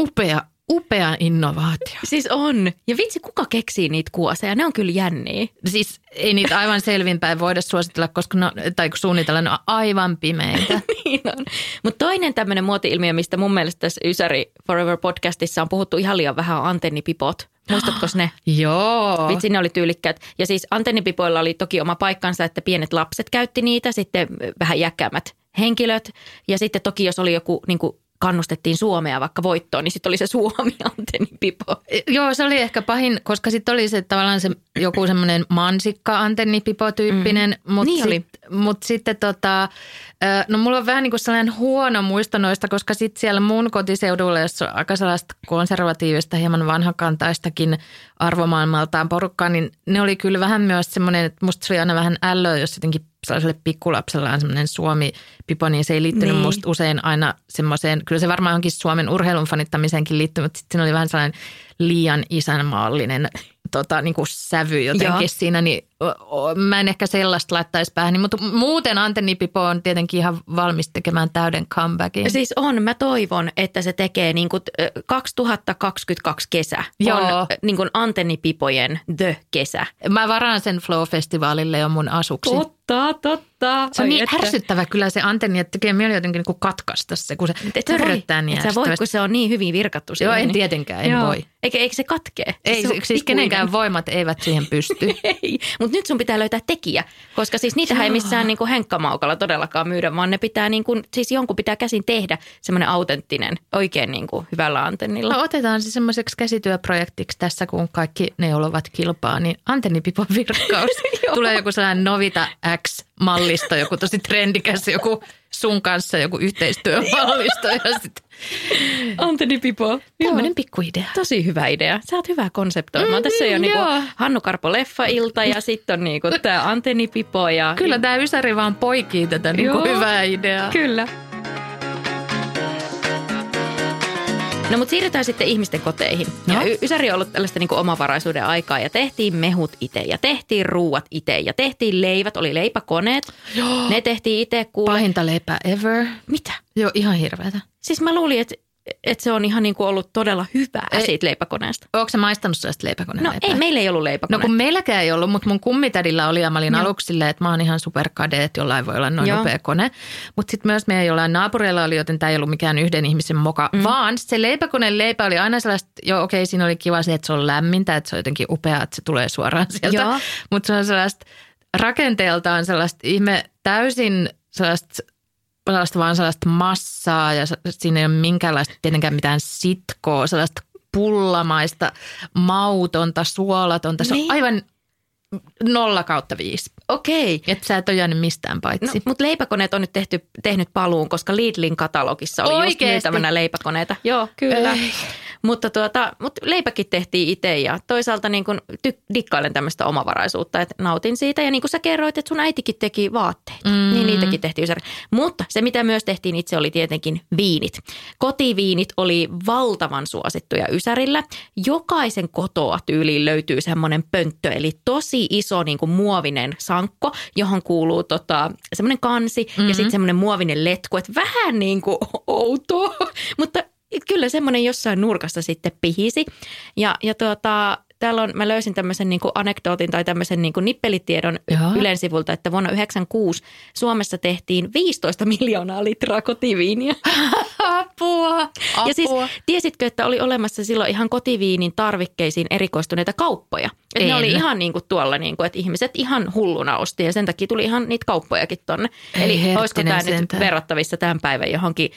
upea upea innovaatio. Siis on. Ja vitsi, kuka keksii niitä kuoseja? Ne on kyllä jänniä. Siis ei niitä aivan selvinpäin voida suositella, koska ne, tai suunnitella ne on aivan pimeitä. [laughs] niin on. Mutta toinen tämmöinen muoti-ilmiö, mistä mun mielestä tässä Ysäri Forever podcastissa on puhuttu ihan liian vähän, on antennipipot. Muistatko ne? [gasps] Joo. Vitsi, ne oli tyylikkäät. Ja siis antennipipoilla oli toki oma paikkansa, että pienet lapset käytti niitä, sitten vähän jäkkäämät henkilöt. Ja sitten toki, jos oli joku niin kuin kannustettiin Suomea vaikka voittoon, niin sitten oli se Suomi antennipipo. Joo, se oli ehkä pahin, koska sitten oli se tavallaan se joku [clears throat] semmoinen mansikka antennipipo tyyppinen, mm. mutta niin sit, mut sitten tota, no mulla on vähän niin kuin sellainen huono muisto noista, koska sitten siellä mun kotiseudulla, jossa on aika sellaista konservatiivista, hieman vanhakantaistakin arvomaailmaltaan porukkaa, niin ne oli kyllä vähän myös semmoinen, että musta se oli aina vähän ällöä, jos jotenkin sellaiselle pikkulapsella on semmoinen Suomi-pipo, niin se ei liittynyt niin. musta usein aina semmoiseen, kyllä se varmaan onkin Suomen urheilun fanittamiseenkin liittynyt, mutta sitten oli vähän sellainen liian isänmaallinen tota, niin kuin sävy jotenkin Joo. siinä, niin mä en ehkä sellaista laittaisi päähän, mutta muuten Antennipipo on tietenkin ihan valmis tekemään täyden comebackin. Siis on, mä toivon, että se tekee niin kuin 2022 kesä. Joo. On niin kuin Antennipipojen The kesä. Mä varaan sen Flow-festivaalille jo mun asuksi. Totta, totta. Se on Ai niin että. ärsyttävä kyllä se antenni, että tekee mieli jotenkin niin katkaista se, kun se et törröttää niin sä voi, kun se on niin hyvin virkattu. Joo, en niin. tietenkään, en Joo. voi. Eikä, eikä se katkee. Ei, se siis kenenkään voimat eivät siihen pysty. [laughs] ei, mutta nyt sun pitää löytää tekijä, koska siis niitä ei missään niin kuin henkkamaukalla todellakaan myydä, vaan ne pitää niin kuin, siis jonkun pitää käsin tehdä semmoinen autenttinen, oikein niin kuin hyvällä antennilla. No otetaan se semmoiseksi käsityöprojektiksi tässä, kun kaikki ne ovat kilpaa, niin antennipipon virkkaus. [laughs] Tulee joku sellainen Novita X-mallisto, joku tosi trendikäs, joku sun kanssa joku yhteistyömallisto ja sitten Antoni Pipo. Tämmöinen pikkuidea. Tosi hyvä idea. Sä oot hyvä konseptoimaan. Mm, Tässä on jo niinku Hannu Karpo leffa-ilta ja sitten on niinku tämä Antoni Pipo. Ja... Kyllä tämä Ysäri vaan poikii tätä niinku hyvää ideaa. Kyllä. No mutta siirrytään sitten ihmisten koteihin. No. Ja Ysäri on ollut tällaista niin kuin omavaraisuuden aikaa ja tehtiin mehut itse ja tehtiin ruuat itse ja tehtiin leivät, oli leipäkoneet. Joo. Ne tehtiin itse kuule. Pahinta leipää ever. Mitä? Joo, ihan hirveätä. Siis mä luulin, että että se on ihan niin kuin ollut todella hyvää ei, siitä leipäkoneesta. Onko se maistanut sellaista leipäkoneen No leipää? ei, meillä ei ollut leipäkone. No kun meilläkään ei ollut, mutta mun kummitädillä oli ja mä olin Joo. aluksi silleen, että mä oon ihan superkade, että jollain voi olla noin Joo. nopea kone. Mutta sitten myös meidän jollain naapureilla oli, joten tämä ei ollut mikään yhden ihmisen moka, mm. vaan se leipäkoneen leipä oli aina sellaista, joo okei okay, siinä oli kiva se, että se on lämmintä, että se on jotenkin upeaa, että se tulee suoraan sieltä. Mutta se on sellaista rakenteeltaan sellaista ihme täysin sellaista sellaista vaan sellaista massaa ja siinä ei ole minkäänlaista tietenkään mitään sitkoa, sellaista pullamaista, mautonta, suolatonta. Se niin. on aivan nolla kautta viisi. Okei. Että sä et ole jäänyt mistään paitsi. No, mutta leipäkoneet on nyt tehty, tehnyt paluun, koska Lidlin katalogissa oli Oikeesti? just myytävänä leipäkoneita. Joo, kyllä. Ei. Mutta, tuota, mutta leipäkin tehtiin itse ja toisaalta niin kuin ty- dikkailen tämmöistä omavaraisuutta, että nautin siitä. Ja niin kuin sä kerroit, että sun äitikin teki vaatteita, mm. niin niitäkin tehtiin Ysäri. Mutta se, mitä myös tehtiin itse, oli tietenkin viinit. Kotiviinit oli valtavan suosittuja Ysärillä. Jokaisen kotoa tyyliin löytyy semmoinen pönttö, eli tosi iso niin kuin muovinen sankko, johon kuuluu tota, semmoinen kansi mm-hmm. ja sitten semmoinen muovinen letku, että vähän niin kuin outoa, [laughs] mutta kyllä semmoinen jossain nurkassa sitten pihisi. Ja, ja tuota, täällä on, mä löysin tämmöisen niin anekdootin tai tämmöisen niin nippelitiedon Joo. Ylen sivulta, että vuonna 1996 Suomessa tehtiin 15 miljoonaa litraa kotiviiniä. [laughs] Apua, apua. Ja siis tiesitkö, että oli olemassa silloin ihan kotiviinin tarvikkeisiin erikoistuneita kauppoja? Että ne oli ihan niin kuin tuolla, niin kuin, että ihmiset ihan hulluna osti ja sen takia tuli ihan niitä kauppojakin tonne. Ei Eli olisiko tämä nyt verrattavissa tämän päivän johonkin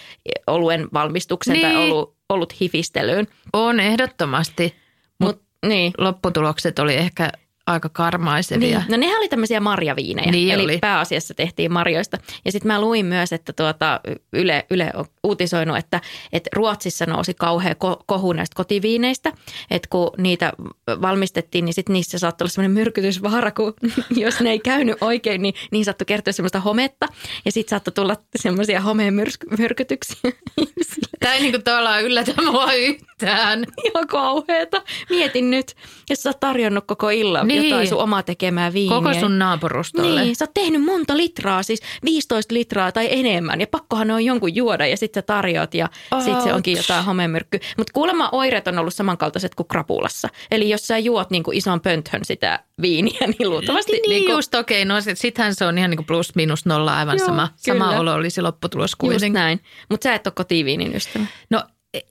oluen valmistukseen niin. tai ollut, ollut hifistelyyn? On ehdottomasti. Mutta niin. lopputulokset oli ehkä aika karmaisevia. Niin. No nehän oli tämmöisiä marjaviinejä, Niin eli oli. pääasiassa tehtiin marjoista. Ja sitten mä luin myös, että tuota, Yle, Yle on uutisoinut, että, että Ruotsissa nousi kauhea ko- kohu näistä kotiviineistä. Että kun niitä valmistettiin, niin sitten niissä saattoi olla semmoinen myrkytysvaara, kun [laughs] jos ne ei käynyt oikein, niin niin saattoi kertoa semmoista hometta. Ja sitten saattoi tulla semmoisia homemyrkytyksiä. [laughs] Tämä ei niinku tavallaan yllätä mua yhtään. Ihan kauheeta. Mietin nyt, jos sä oot tarjonnut koko illan Niin. Niin. jotain sun omaa tekemää viiniä. Koko sun naapurustolle. Niin, sä oot tehnyt monta litraa, siis 15 litraa tai enemmän. Ja pakkohan on jonkun juoda ja sitten sä tarjoat ja Ouch. sitten se onkin jotain homemyrkky. Mutta kuulemma oireet on ollut samankaltaiset kuin krapulassa. Eli jos sä juot niin kuin ison pönthön sitä viiniä, niin luultavasti... Niin, niin kuin- just okei, no sit- sittenhän se on ihan niinku plus miinus nolla aivan Joo, sama, sama kyllä. olo olisi lopputulos Just kuitenkin. näin. Mutta sä et ole kotiviinin ystävä. No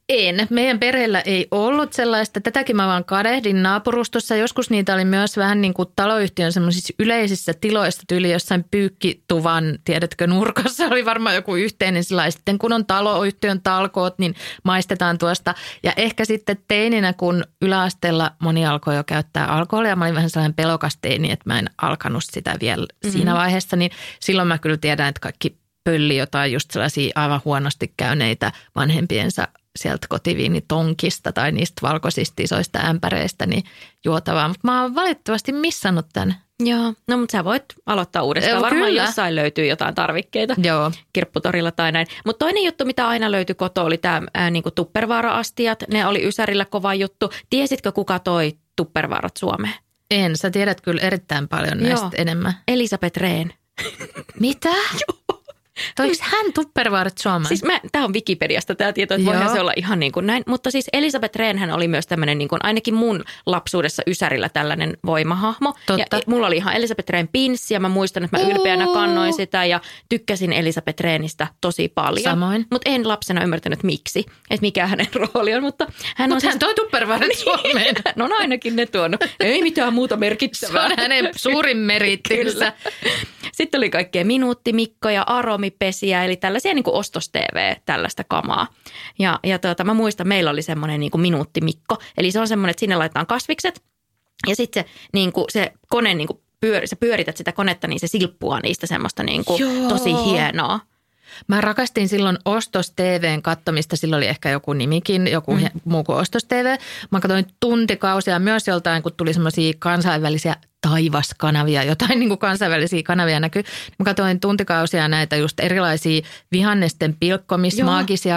en. Meidän perheellä ei ollut sellaista. Tätäkin mä vaan kadehdin naapurustossa. Joskus niitä oli myös vähän niin kuin taloyhtiön semmoisissa yleisissä tiloissa tyyli jossain pyykkituvan, tiedätkö, nurkassa oli varmaan joku yhteinen sillä Sitten kun on taloyhtiön talkoot, niin maistetaan tuosta. Ja ehkä sitten teininä, kun yläasteella moni alkoi jo käyttää alkoholia, mä olin vähän sellainen pelokas teini, että mä en alkanut sitä vielä mm-hmm. siinä vaiheessa, niin silloin mä kyllä tiedän, että kaikki pölli jotain just sellaisia aivan huonosti käyneitä vanhempiensa sieltä kotiviinitonkista tai niistä valkoisista isoista ämpäreistä niin juotavaa. Mutta mä oon valitettavasti missannut tämän. Joo, no mutta sä voit aloittaa uudestaan. Joo, Varmaan kyllä. jossain löytyy jotain tarvikkeita. Joo. kirpputorilla tai näin. Mutta toinen juttu, mitä aina löytyi kotoa, oli tämä niinku tuppervaara-astiat. Ne oli Ysärillä kova juttu. Tiesitkö, kuka toi tuppervaarat Suomeen? En, sä tiedät kyllä erittäin paljon näistä Joo. enemmän. Elisabeth Rehn. Mitä? [laughs] Joo. Toiko hän tuppervaarit Suomeen? Siis mä, tämä on Wikipediasta tämä tieto, että voihan se olla ihan niin kuin näin. Mutta siis Elisabeth Rehnhän oli myös tämmöinen niin kuin ainakin mun lapsuudessa Ysärillä tällainen voimahahmo. Totta. Ja mulla oli ihan Elisabeth Rehn pinssi ja mä muistan, että mä ylpeänä kannoin sitä ja tykkäsin Elisabeth Rehnistä tosi paljon. Samoin. Mutta en lapsena ymmärtänyt miksi, että mikä hänen [laughs] rooli on. Mutta hän on Mutta siis hän toi tupperwaarit [laughs] Suomeen. [laughs] No on ainakin ne tuonut. Ei mitään muuta Se merkittävää. on hänen suurin merittinsä. Kyllä. Sitten oli kaikkea minuuttimikkoja, aromipesiä, eli tällaisia niin kuin ostos-TV, tällaista kamaa. Ja, ja tuota, mä muistan, meillä oli semmoinen niin kuin minuuttimikko. Eli se on semmoinen, että sinne laitetaan kasvikset ja sitten se, niin kuin, se kone niin kuin pyöri, sä pyörität sitä konetta, niin se silppua niistä semmoista niin kuin, Joo. tosi hienoa. Mä rakastin silloin Ostos TVn kattomista. Silloin oli ehkä joku nimikin, joku mm. muu kuin Ostos TV. Mä katsoin tuntikausia myös joltain, kun tuli semmoisia kansainvälisiä taivaskanavia, jotain niin kuin kansainvälisiä kanavia näkyy. Mä katsoin tuntikausia näitä just erilaisia vihannesten pilkkomis, Joo.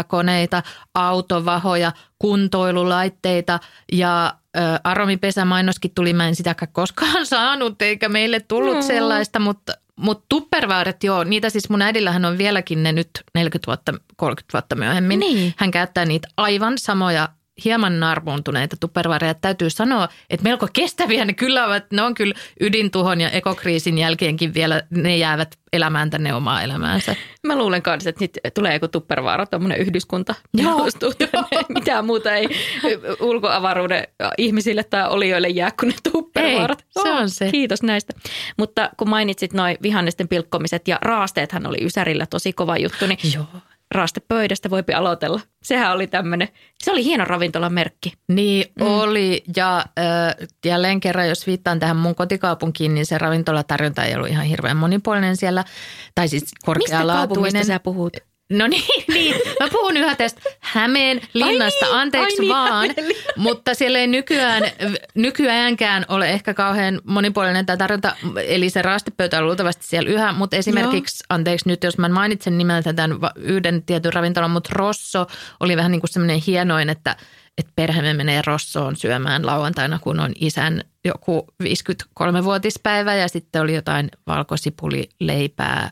koneita, autovahoja, kuntoilulaitteita ja ö, aromipesämainoskin tuli. Mä en sitäkään koskaan [laughs] saanut, eikä meille tullut No. sellaista, mutta mutta tupperwaaret, joo, niitä siis mun äidillähän on vieläkin ne nyt 40 vuotta, 30 vuotta myöhemmin. Niin. Hän käyttää niitä aivan samoja hieman narmuuntuneita tupperwareja. Täytyy sanoa, että melko kestäviä ne kyllä ovat. Ne on kyllä ydintuhon ja ekokriisin jälkeenkin vielä, ne jäävät elämään tänne omaa elämäänsä. [laughs] Mä luulen kanssa, että nyt tulee joku tuppervaara, tuommoinen yhdyskunta. Joo, tänne. [laughs] Mitään muuta ei ulkoavaruuden ihmisille tai olijoille jää kuin ne tuppervaarat. Ei, se on se. Kiitos näistä. Mutta kun mainitsit noin vihannesten pilkkomiset ja raasteethan oli Ysärillä tosi kova juttu, niin Joo. Raastepöydästä voipi aloitella. Sehän oli tämmöinen, se oli hieno ravintolan merkki. Niin mm. oli ja äh, jälleen kerran, jos viittaan tähän mun kotikaupunkiin, niin se ravintolatarjonta ei ollut ihan hirveän monipuolinen siellä. Tai siis Mistä kaupungista korkealaatuinen. sä puhut? No niin, [laughs] niin, mä puhun yhä tästä Hämeen linnasta, niin, anteeksi ai niin, vaan, Hämeenlinna. mutta siellä ei nykyään, nykyäänkään ole ehkä kauhean monipuolinen tämä tarjonta, eli se raastepöytä on luultavasti siellä yhä, mutta esimerkiksi, Joo. anteeksi nyt jos mä mainitsen nimeltä tämän yhden tietyn ravintolan, mutta Rosso oli vähän niin kuin semmoinen hienoin, että että perheemme menee Rossoon syömään lauantaina, kun on isän joku 53-vuotispäivä ja sitten oli jotain valkosipulileipää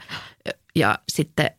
ja sitten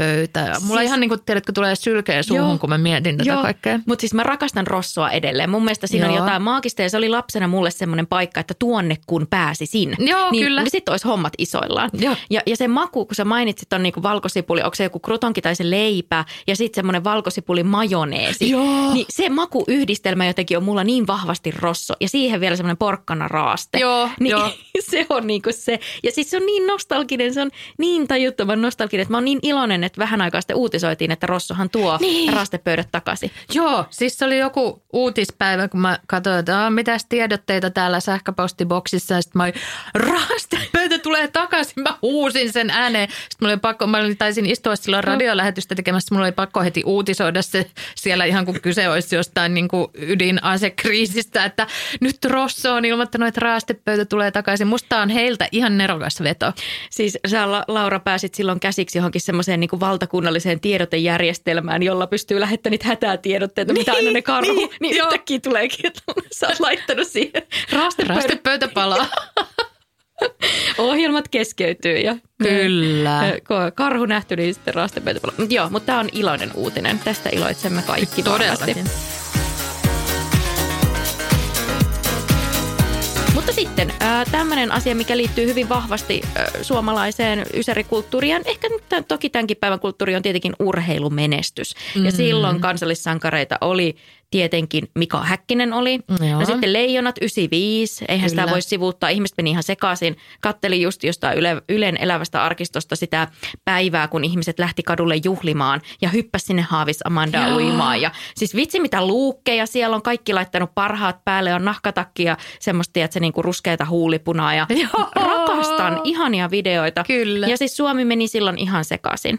raastepöytä. Mulla Siis- ihan niin kuin, tiedätkö, tulee sylkeä suuhun, Joo. kun mä mietin tätä Joo, kaikkea. Mutta siis mä rakastan Rossoa edelleen. Mun mielestä siinä Joo. on jotain maagista ja se oli lapsena mulle semmoinen paikka, että tuonne kun pääsisin. Joo, niin, kyllä. Niin sitten olisi hommat isoillaan. Joo. Ja, ja se maku, kun sä mainitsit on niinku valkosipuli, onko se joku krutonki tai se leipä ja sitten semmoinen valkosipuli majoneesi. Joo. Niin se makuyhdistelmä jotenkin on mulla niin vahvasti Rosso ja siihen vielä semmoinen porkkana raaste. Joo, niin joo. [laughs] se on niinku se. Ja siis se on niin nostalginen, se on niin tajuttoman nostalginen, että mä oon niin iloinen, että vähän aikaa sitten uutisoitiin, että Rossohan tuo niin. rastepöydät takaisin. Joo, siis se oli joku uutispäivä, kun mä katsoin, että mitäs tiedotteita täällä sähköpostiboksissa. Ja sitten mä olin, rastepöytä tulee takaisin. Mä huusin sen ääneen. Sitten mulla oli pakko, mä taisin istua silloin radiolähetystä tekemässä. Mulla oli pakko heti uutisoida se siellä ihan kun kyse olisi jostain niin kuin ydinasekriisistä, että nyt Rosso on ilmoittanut, että raastepöytä tulee takaisin. Musta on heiltä ihan nerokas veto. Siis sä Laura pääsit silloin käsiksi johonkin semmoiseen niin valtakunnalliseen tiedotejärjestelmään, jolla pystyy lähettämään niitä hätätiedotteita, niin, mitä aina ne karhu. Niin, niin yhtäkkiä tuleekin, että sä oot laittanut siihen raastepöytä, raastepöytä palaa. Ohjelmat keskeytyy ja Kyllä. karhu nähty, niin sitten raastepöytä palaa. Joo, mutta tämä on iloinen uutinen. Tästä iloitsemme kaikki Todellakin. Varmasti. Mutta sitten tämmöinen asia, mikä liittyy hyvin vahvasti suomalaiseen ysärikulttuuriin. Ehkä nyt, toki tämänkin päivän kulttuuri on tietenkin urheilumenestys. Mm. Ja silloin kansallissankareita oli tietenkin Mika Häkkinen oli. Joo. No sitten Leijonat 95, eihän Kyllä. sitä voi sivuuttaa. Ihmiset meni ihan sekaisin. Katteli just jostain Yle, Ylen elävästä arkistosta sitä päivää, kun ihmiset lähti kadulle juhlimaan ja hyppäsi sinne Haavis Amanda Joo. uimaan. Ja siis vitsi mitä luukkeja, siellä on kaikki laittanut parhaat päälle, on nahkatakki ja semmoista, että se niinku ruskeita huulipunaa ja Joo. rakastan ihania videoita. Kyllä. Ja siis Suomi meni silloin ihan sekaisin.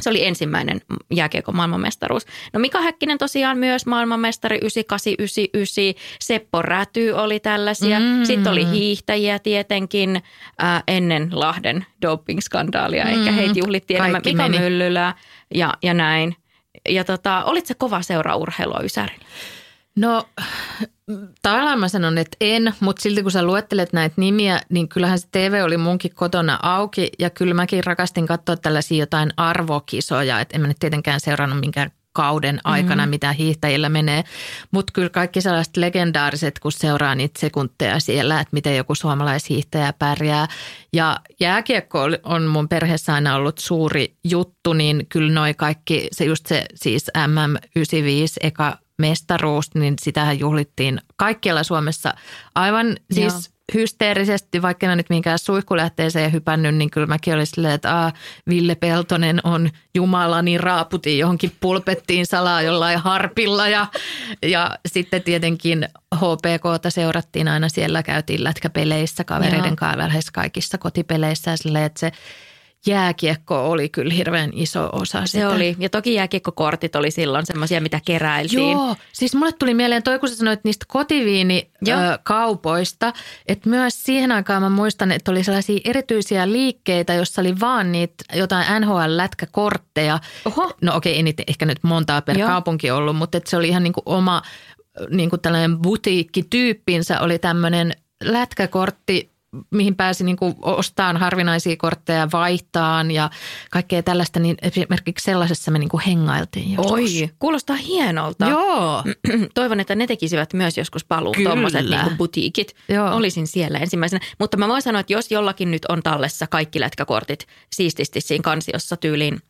Se oli ensimmäinen jääkiekon maailmanmestaruus. No Mika Häkkinen tosiaan myös maailmanmestari 9899. Seppo Räty oli tällaisia. Mm. Sitten oli hiihtäjiä tietenkin äh, ennen Lahden doping-skandaalia. Mm. Eikä heitä juhlittiin enemmän. Mika meni. Myllylä ja, ja näin. Ja tota, olit se kova seura urheilua Ysärillä? No tavallaan mä sanon, että en, mutta silti kun sä luettelet näitä nimiä, niin kyllähän se TV oli munkin kotona auki ja kyllä mäkin rakastin katsoa tällaisia jotain arvokisoja, että en mä nyt tietenkään seurannut minkään kauden aikana, mm-hmm. mitä hiihtäjillä menee. Mutta kyllä kaikki sellaiset legendaariset, kun seuraa niitä sekunteja siellä, että miten joku suomalaishiihtäjä pärjää. Ja jääkiekko on mun perheessä aina ollut suuri juttu, niin kyllä noi kaikki, se just se siis MM95 eka mestaruus, niin sitähän juhlittiin kaikkialla Suomessa. Aivan siis Joo. hysteerisesti, vaikka mä nyt minkään suihkulähteeseen hypännyt, niin kyllä mäkin olin silleen, että Aa, Ville Peltonen on Jumala, niin raaputin johonkin pulpettiin salaa jollain harpilla. Ja, ja sitten tietenkin HPKta seurattiin aina siellä, käytiin lätkäpeleissä kavereiden kanssa lähes kaikissa kotipeleissä ja silleen, että se jääkiekko oli kyllä hirveän iso osa Se sitä. oli. Ja toki jääkiekkokortit oli silloin semmoisia, mitä keräiltiin. Joo, siis mulle tuli mieleen toi, kun sä sanoit niistä kotiviinikaupoista, että myös siihen aikaan mä muistan, että oli sellaisia erityisiä liikkeitä, jossa oli vaan niitä jotain NHL-lätkäkortteja. Oho. No okei, ei niitä ehkä nyt montaa per Joo. kaupunki ollut, mutta että se oli ihan niin kuin oma niin kuin tällainen butiikkityyppinsä oli tämmöinen lätkäkortti mihin pääsi niin kuin ostamaan harvinaisia kortteja, vaihtaan ja kaikkea tällaista, niin esimerkiksi sellaisessa me niin kuin hengailtiin joskus. Oi, kuulostaa hienolta. Joo. [clears throat] Toivon, että ne tekisivät myös joskus paluun, tuommoiset niin butiikit. Joo. Olisin siellä ensimmäisenä. Mutta mä voin sanoa, että jos jollakin nyt on tallessa kaikki lätkäkortit siististi siinä kansiossa tyyliin –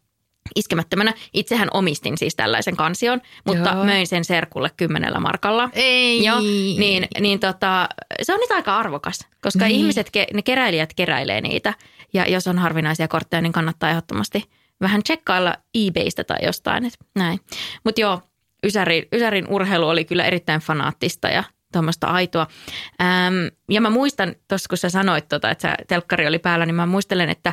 iskemättömänä. Itsehän omistin siis tällaisen kansion, mutta Joo. möin sen serkulle kymmenellä markalla. Ei. Joo, niin, niin tota, se on nyt aika arvokas, koska niin. ihmiset, ne keräilijät keräilee niitä. Ja jos on harvinaisia kortteja, niin kannattaa ehdottomasti vähän tsekkailla eBaystä tai jostain. Et näin. Mutta joo, Ysärin, Ysärin urheilu oli kyllä erittäin fanaattista ja tuommoista aitoa. Ähm, ja mä muistan, tuossa kun sä sanoit, tota, että sä, telkkari oli päällä, niin mä muistelen, että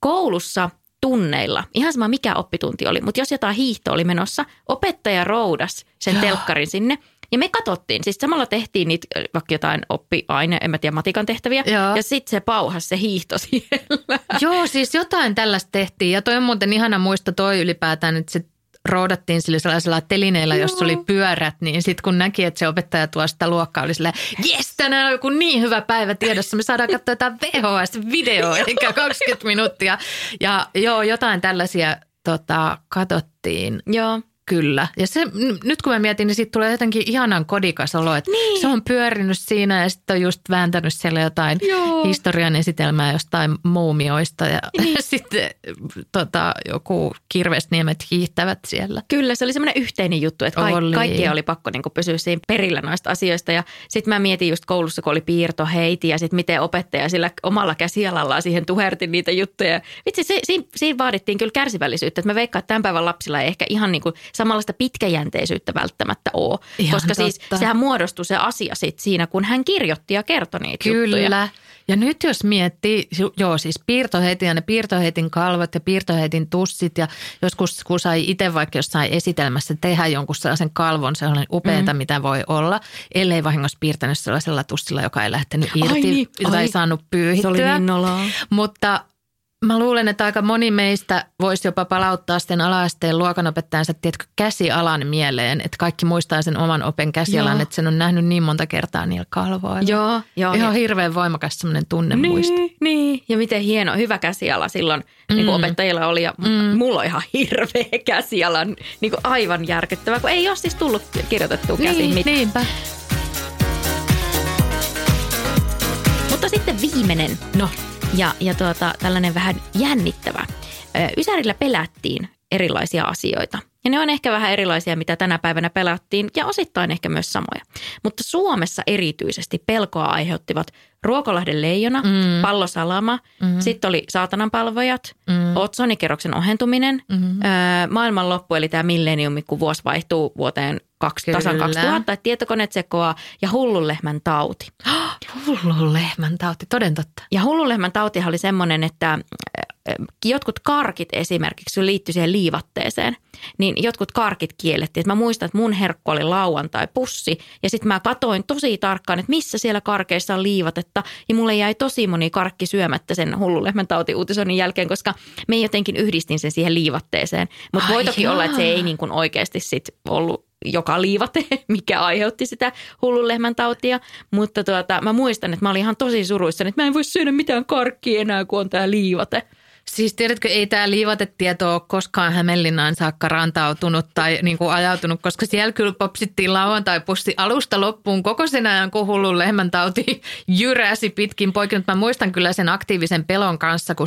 koulussa – tunneilla, ihan sama mikä oppitunti oli, mutta jos jotain hiihto oli menossa, opettaja roudas sen Joo. telkkarin sinne ja me katsottiin, siis samalla tehtiin niitä vaikka jotain oppiaine, en mä tiedä, matikan tehtäviä. Joo. Ja sitten se pauhas se hiihto [laughs] siellä. Joo, siis jotain tällaista tehtiin. Ja toi on muuten ihana muista toi ylipäätään, että se roudattiin sillä sellaisella telineellä, Joo. jossa oli pyörät, niin sitten kun näki, että se opettaja tuo sitä luokkaa, oli silleen, jes, tänään on joku niin hyvä päivä tiedossa, me saadaan katsoa jotain VHS-videoa, eikä 20 minuuttia. Ja joo, jotain tällaisia tota, katsottiin. Joo. Kyllä. Ja se, nyt kun mä mietin, niin siitä tulee jotenkin ihanan kodikas olo, että niin. se on pyörinyt siinä ja sitten on just vääntänyt siellä jotain Joo. historian esitelmää jostain muumioista ja niin. [laughs] sitten tota, joku kirvesniemet hiihtävät siellä. Kyllä, se oli semmoinen yhteinen juttu, että kaik- oli. kaikkien oli pakko niin pysyä siinä perillä noista asioista ja sitten mä mietin just koulussa, kun oli piirtoheiti ja sitten miten opettaja sillä omalla käsialallaan siihen tuherti niitä juttuja. Vitsi, se, siinä, siinä vaadittiin kyllä kärsivällisyyttä, että mä veikkaan, että tämän päivän lapsilla ei ehkä ihan niin kuin samanlaista pitkäjänteisyyttä välttämättä ole. Ihan koska siis totta. siis sehän muodostui se asia sit siinä, kun hän kirjoitti ja kertoi niitä Kyllä. juttuja. Ja nyt jos miettii, joo siis piirtoheitin ja ne piirtoheitin kalvot ja piirtoheitin tussit ja joskus kun sai itse vaikka jossain esitelmässä tehdä jonkun sellaisen kalvon, sellainen upeata, mm. mitä voi olla, ellei vahingossa piirtänyt sellaisella tussilla, joka ei lähtenyt irti, ai niin, jota ai. saanut pyyhittyä. Se oli niin noloa. Mutta Mä luulen, että aika moni meistä voisi jopa palauttaa sen alaasteen luokanopettajansa, tiedätkö, käsialan mieleen. Että kaikki muistaa sen oman open käsialan, joo. että sen on nähnyt niin monta kertaa niillä kalvoilla. Joo, joo. Ihan hirveän voimakas semmoinen tunnemuisti. Niin, niin, ja miten hieno, hyvä käsiala silloin mm. niin kuin opettajilla oli. Ja mm. mulla on ihan hirveä käsiala, niin kuin aivan järkyttävä, kun ei ole siis tullut kirjoitettua käsin niin, mitään. Niinpä. Mutta sitten viimeinen. No ja, ja tuota, tällainen vähän jännittävä. Ysärillä pelättiin erilaisia asioita. Ja ne on ehkä vähän erilaisia, mitä tänä päivänä pelattiin, ja osittain ehkä myös samoja. Mutta Suomessa erityisesti pelkoa aiheuttivat Ruokolahden leijona, mm. pallosalama, mm. sitten oli saatananpalvojat, mm. otsonikerroksen ohentuminen, mm. öö, maailmanloppu, eli tämä milleniumi, kun vuosi vaihtuu vuoteen kaksi, tasan 2000, että tietokoneet sekoaa ja hullun lehmän tauti. [gasps] hullun lehmän tauti, toden totta. Ja hullun lehmän tautihan oli semmoinen, että jotkut karkit esimerkiksi liittyi siihen liivatteeseen, niin jotkut karkit kiellettiin. Mä muistan, että mun herkku oli lauantai-pussi ja sitten mä katoin tosi tarkkaan, että missä siellä karkeissa on liivatetta ja mulle jäi tosi moni karkki syömättä sen hullun lehmän tauti uutisoinnin jälkeen, koska me jotenkin yhdistin sen siihen liivatteeseen. Mutta voi toki jaa. olla, että se ei niin kuin oikeasti sit ollut joka liivate, [laughs] mikä aiheutti sitä hullun lehmän tautia. Mutta tuota, mä muistan, että mä olin ihan tosi suruissa, että mä en voi syödä mitään karkkia enää, kun on tää liivate. Siis tiedätkö, ei tämä liivatetieto ole koskaan Hämeenlinnaan saakka rantautunut tai niin kuin ajautunut, koska siellä kyllä popsittiin lauantai-pussi alusta loppuun koko sen ajan, kun hullun lehmän tauti [laughs] jyräsi pitkin poikin. Mä muistan kyllä sen aktiivisen pelon kanssa, kun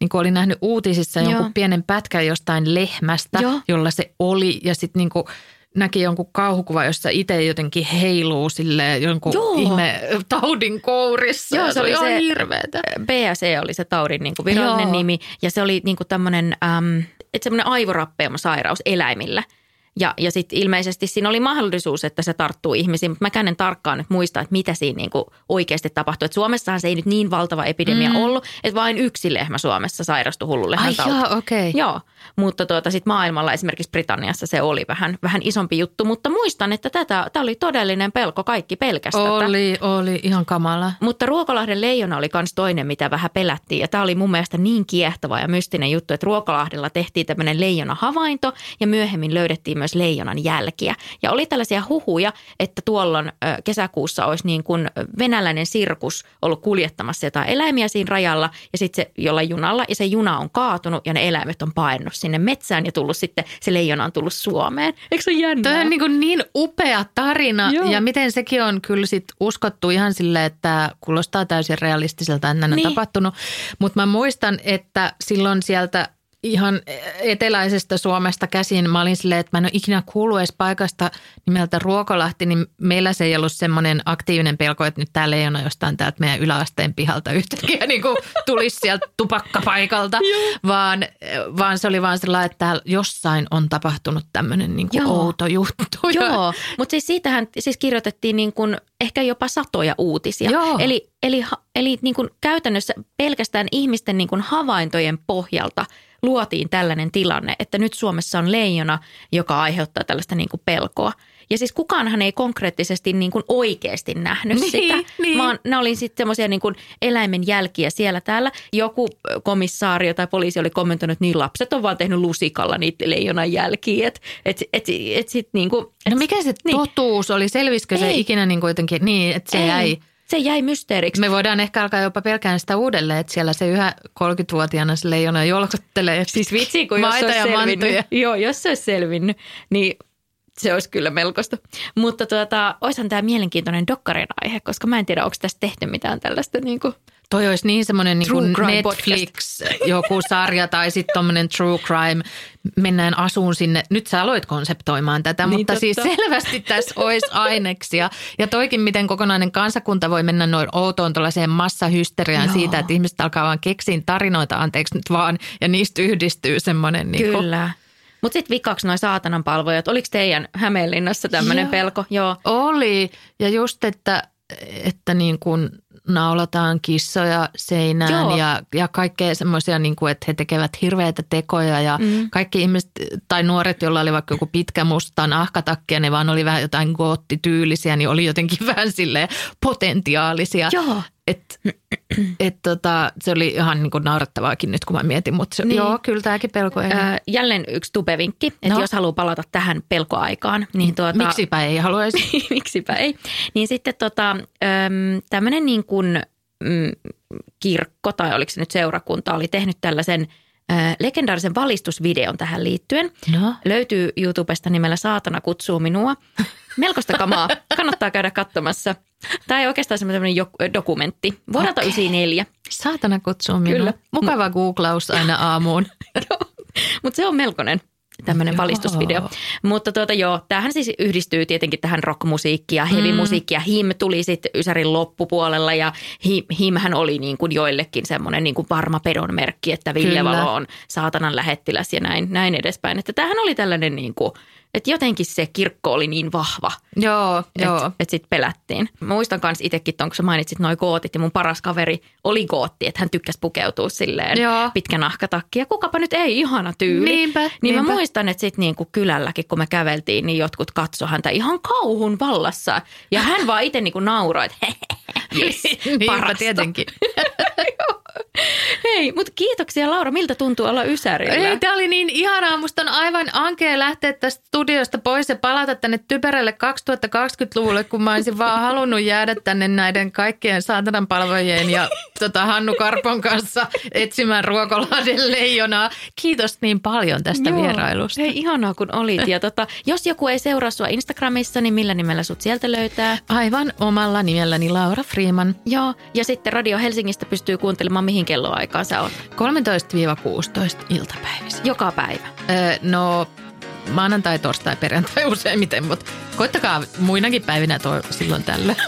niin kuin olin nähnyt uutisissa Joo. jonkun pienen pätkän jostain lehmästä, Joo. jolla se oli ja sitten niin kuin – näki jonkun kauhukuva, jossa itse jotenkin heiluu sille jonkun Joo. ihme taudin kourissa. Joo, se, se oli se hirveetä. BSE oli se taudin niin kuin virallinen Joo. nimi ja se oli niin kuin tämmöinen, äm, että semmoinen aivorappeuma-sairaus eläimillä – ja, ja sitten ilmeisesti siinä oli mahdollisuus, että se tarttuu ihmisiin, mutta mä en tarkkaan nyt muista, että mitä siinä niinku oikeasti tapahtui. Et Suomessahan se ei nyt niin valtava epidemia mm. ollut, että vain yksi lehmä Suomessa sairastui hullu lehmän Ai joo, okei. Okay. Joo, mutta tuota, sitten maailmalla esimerkiksi Britanniassa se oli vähän, vähän isompi juttu, mutta muistan, että tätä, tämä oli todellinen pelko, kaikki pelkästä Oli, tätä. oli ihan kamala. Mutta Ruokolahden leijona oli myös toinen, mitä vähän pelättiin ja tämä oli mun mielestä niin kiehtova ja mystinen juttu, että Ruokolahdella tehtiin tämmöinen leijona havainto ja myöhemmin löydettiin myös leijonan jälkiä. Ja oli tällaisia huhuja, että tuolloin kesäkuussa olisi niin kuin venäläinen sirkus ollut kuljettamassa jotain eläimiä siinä rajalla ja sitten se jollain junalla ja se juna on kaatunut ja ne eläimet on painut sinne metsään ja tullut sitten, se leijona on tullut Suomeen. Eikö se ole jännää? Tämä on niin, kuin niin upea tarina Joo. ja miten sekin on kyllä sit uskottu ihan sille, että kuulostaa täysin realistiselta, että näin on niin. tapahtunut. Mutta mä muistan, että silloin sieltä ihan eteläisestä Suomesta käsin. Mä olin silleen, että mä en ole ikinä kuullut edes paikasta nimeltä Ruokolahti, niin meillä se ei ollut semmoinen aktiivinen pelko, että nyt tämä leijona jostain täältä meidän yläasteen pihalta yhtäkkiä [laughs] niin kuin tulisi sieltä tupakkapaikalta, vaan, vaan se oli vaan sellainen, että täällä jossain on tapahtunut tämmöinen niin kuin outo juttu. Joo, mutta siis siitähän siis kirjoitettiin niin kuin ehkä jopa satoja uutisia. Joo. Eli, eli, eli niin kuin käytännössä pelkästään ihmisten niin kuin havaintojen pohjalta – luotiin tällainen tilanne, että nyt Suomessa on leijona, joka aiheuttaa tällaista niin kuin pelkoa. Ja siis kukaanhan ei konkreettisesti niin kuin oikeasti nähnyt niin, sitä, niin. vaan ne oli sitten semmoisia niin kuin eläimen jälkiä siellä täällä. Joku komissaario tai poliisi oli kommentoinut, että niin lapset on vaan tehnyt lusikalla niitä leijonan jälkiä. Et, et, et, et sit niin kuin, et, no mikä se niin. totuus oli? Selvisikö ei. se ikinä niin kuin jotenkin niin, että se ei. jäi? Se jäi mysteeriksi. Me voidaan ehkä alkaa jopa pelkään sitä uudelleen, että siellä se yhä 30-vuotiaana se leijona jolkottelee. Siis vitsi, kun jos maita olisi selvinnyt. mantuja. Joo, jos se olisi selvinnyt, niin se olisi kyllä melkoista. Mutta tuota, olisihan tämä mielenkiintoinen dokkarin aihe, koska mä en tiedä, onko tästä tehty mitään tällaista niin kuin, Toi olisi niin semmoinen niin kuin Netflix, joku sarja tai sitten tommonen true crime. Mennään asuun sinne. Nyt sä aloit konseptoimaan tätä, Niin mutta totta. siis selvästi tässä olisi aineksia. Ja toikin, miten kokonainen kansakunta voi mennä noin outoon tuollaiseen massahysteriaan Joo. siitä, että ihmiset alkaa vaan keksiin tarinoita, anteeksi nyt vaan, ja niistä yhdistyy semmoinen niin Kyllä. Mutta sitten vikaksi noin saatanan palvojat. Oliko teidän Hämeenlinnassa tämmöinen pelko? Joo. Oli. Ja just, että, että niin kuin naulataan kissoja seinään Joo. ja, ja kaikkea semmoisia, niin kuin, että he tekevät hirveitä tekoja ja mm. kaikki ihmiset tai nuoret, joilla oli vaikka joku pitkä musta nahkatakki ja ne vaan oli vähän jotain goottityylisiä, niin oli jotenkin [laughs] vähän silleen potentiaalisia. Joo. Et, et tota, se oli ihan niin kuin naurettavaakin nyt, kun mä mietin, mutta se, Niin. niin. joo, kyllä tämäkin pelko. Ää, jälleen yksi tubevinkki, että No. jos haluaa palata tähän pelkoaikaan, niin tuota, Miksipä ei haluaisi? [laughs] miksipä ei. Niin sitten tota, tämmöinen niin kuin mm, kirkko tai oliko se nyt seurakunta oli tehnyt tällaisen ää, legendaarisen valistusvideon tähän liittyen. No. Löytyy YouTubesta nimellä Saatana kutsuu minua. Melkoista kamaa. Kannattaa käydä katsomassa. Tämä ei oikeastaan semmoinen dokumentti. Vuodelta Okei. 94. Saatana kutsuu minua. Kyllä. Mukava googlaus aina aamuun. [laughs] Mutta se on melkoinen tämmöinen valistusvideo. Mutta tuota joo, tämähän siis yhdistyy tietenkin tähän rockmusiikkiin ja heavy-musiikki ja Him tuli sitten Ysärin loppupuolella ja Him, Himhän oli niin kuin joillekin semmoinen niin kuin varma pedon merkki, että Ville Kyllä. Valo on saatanan lähettiläs ja näin, näin edespäin. Että tämähän oli tällainen niin kuin, että jotenkin se kirkko oli niin vahva, Joo, joo. että et sitten pelättiin. Mä muistan myös itsekin ton, kun sä mainitsit noi gootit ja mun paras kaveri oli gootti, että hän tykkäsi pukeutua silleen Joo. pitkä nahkatakki. Ja kukapa nyt ei ihana tyyli. Niinpä, Niin niinpä. mä muistan, että sitten niinku kylälläkin, kun me käveltiin, niin jotkut katso häntä ihan kauhun vallassa. Ja hän vaan itse niinku nauroi, että [laughs] yes, Niinpä parasta. tietenkin. [laughs] Hei, mutta kiitoksia Laura. Miltä tuntuu olla Ysärillä? Ei, tämä oli niin ihanaa. Musta on aivan ankea lähteä tästä studiosta pois ja palata tänne typerälle 2020-luvulle, kun mä olisin vaan halunnut jäädä tänne näiden kaikkien saatanan palvojien ja tota, Hannu Karpon kanssa etsimään Ruokolahden leijonaa. Kiitos niin paljon tästä Joo. vierailusta. Hei, ihanaa kun olit. Ja tota, jos joku ei seuraa sua Instagramissa, niin millä nimellä sut sieltä löytää? Aivan omalla nimelläni Laura Freeman. Joo, ja sitten Radio Helsingistä pystyy kuuntelemaan mihin kelloaikaan sä on. 13-16 iltapäivisin. Joka päivä. Öö, no maanantai, torstai, perjantai [laughs] useimmiten, mutta koittakaa muinakin päivinä tuo silloin tällä. [laughs]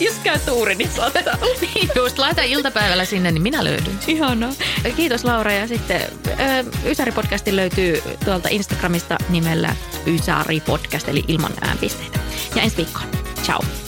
Jos käy tuuri, niin saattaa. [laughs] niin just, laita iltapäivällä sinne, niin minä löydyn. Ihanaa. Kiitos Laura ja sitten ö, Ysäri-podcasti löytyy tuolta Instagramista nimellä Ysäri-podcast eli ilman äänpisteitä. Ja ensi viikkoon. Ciao.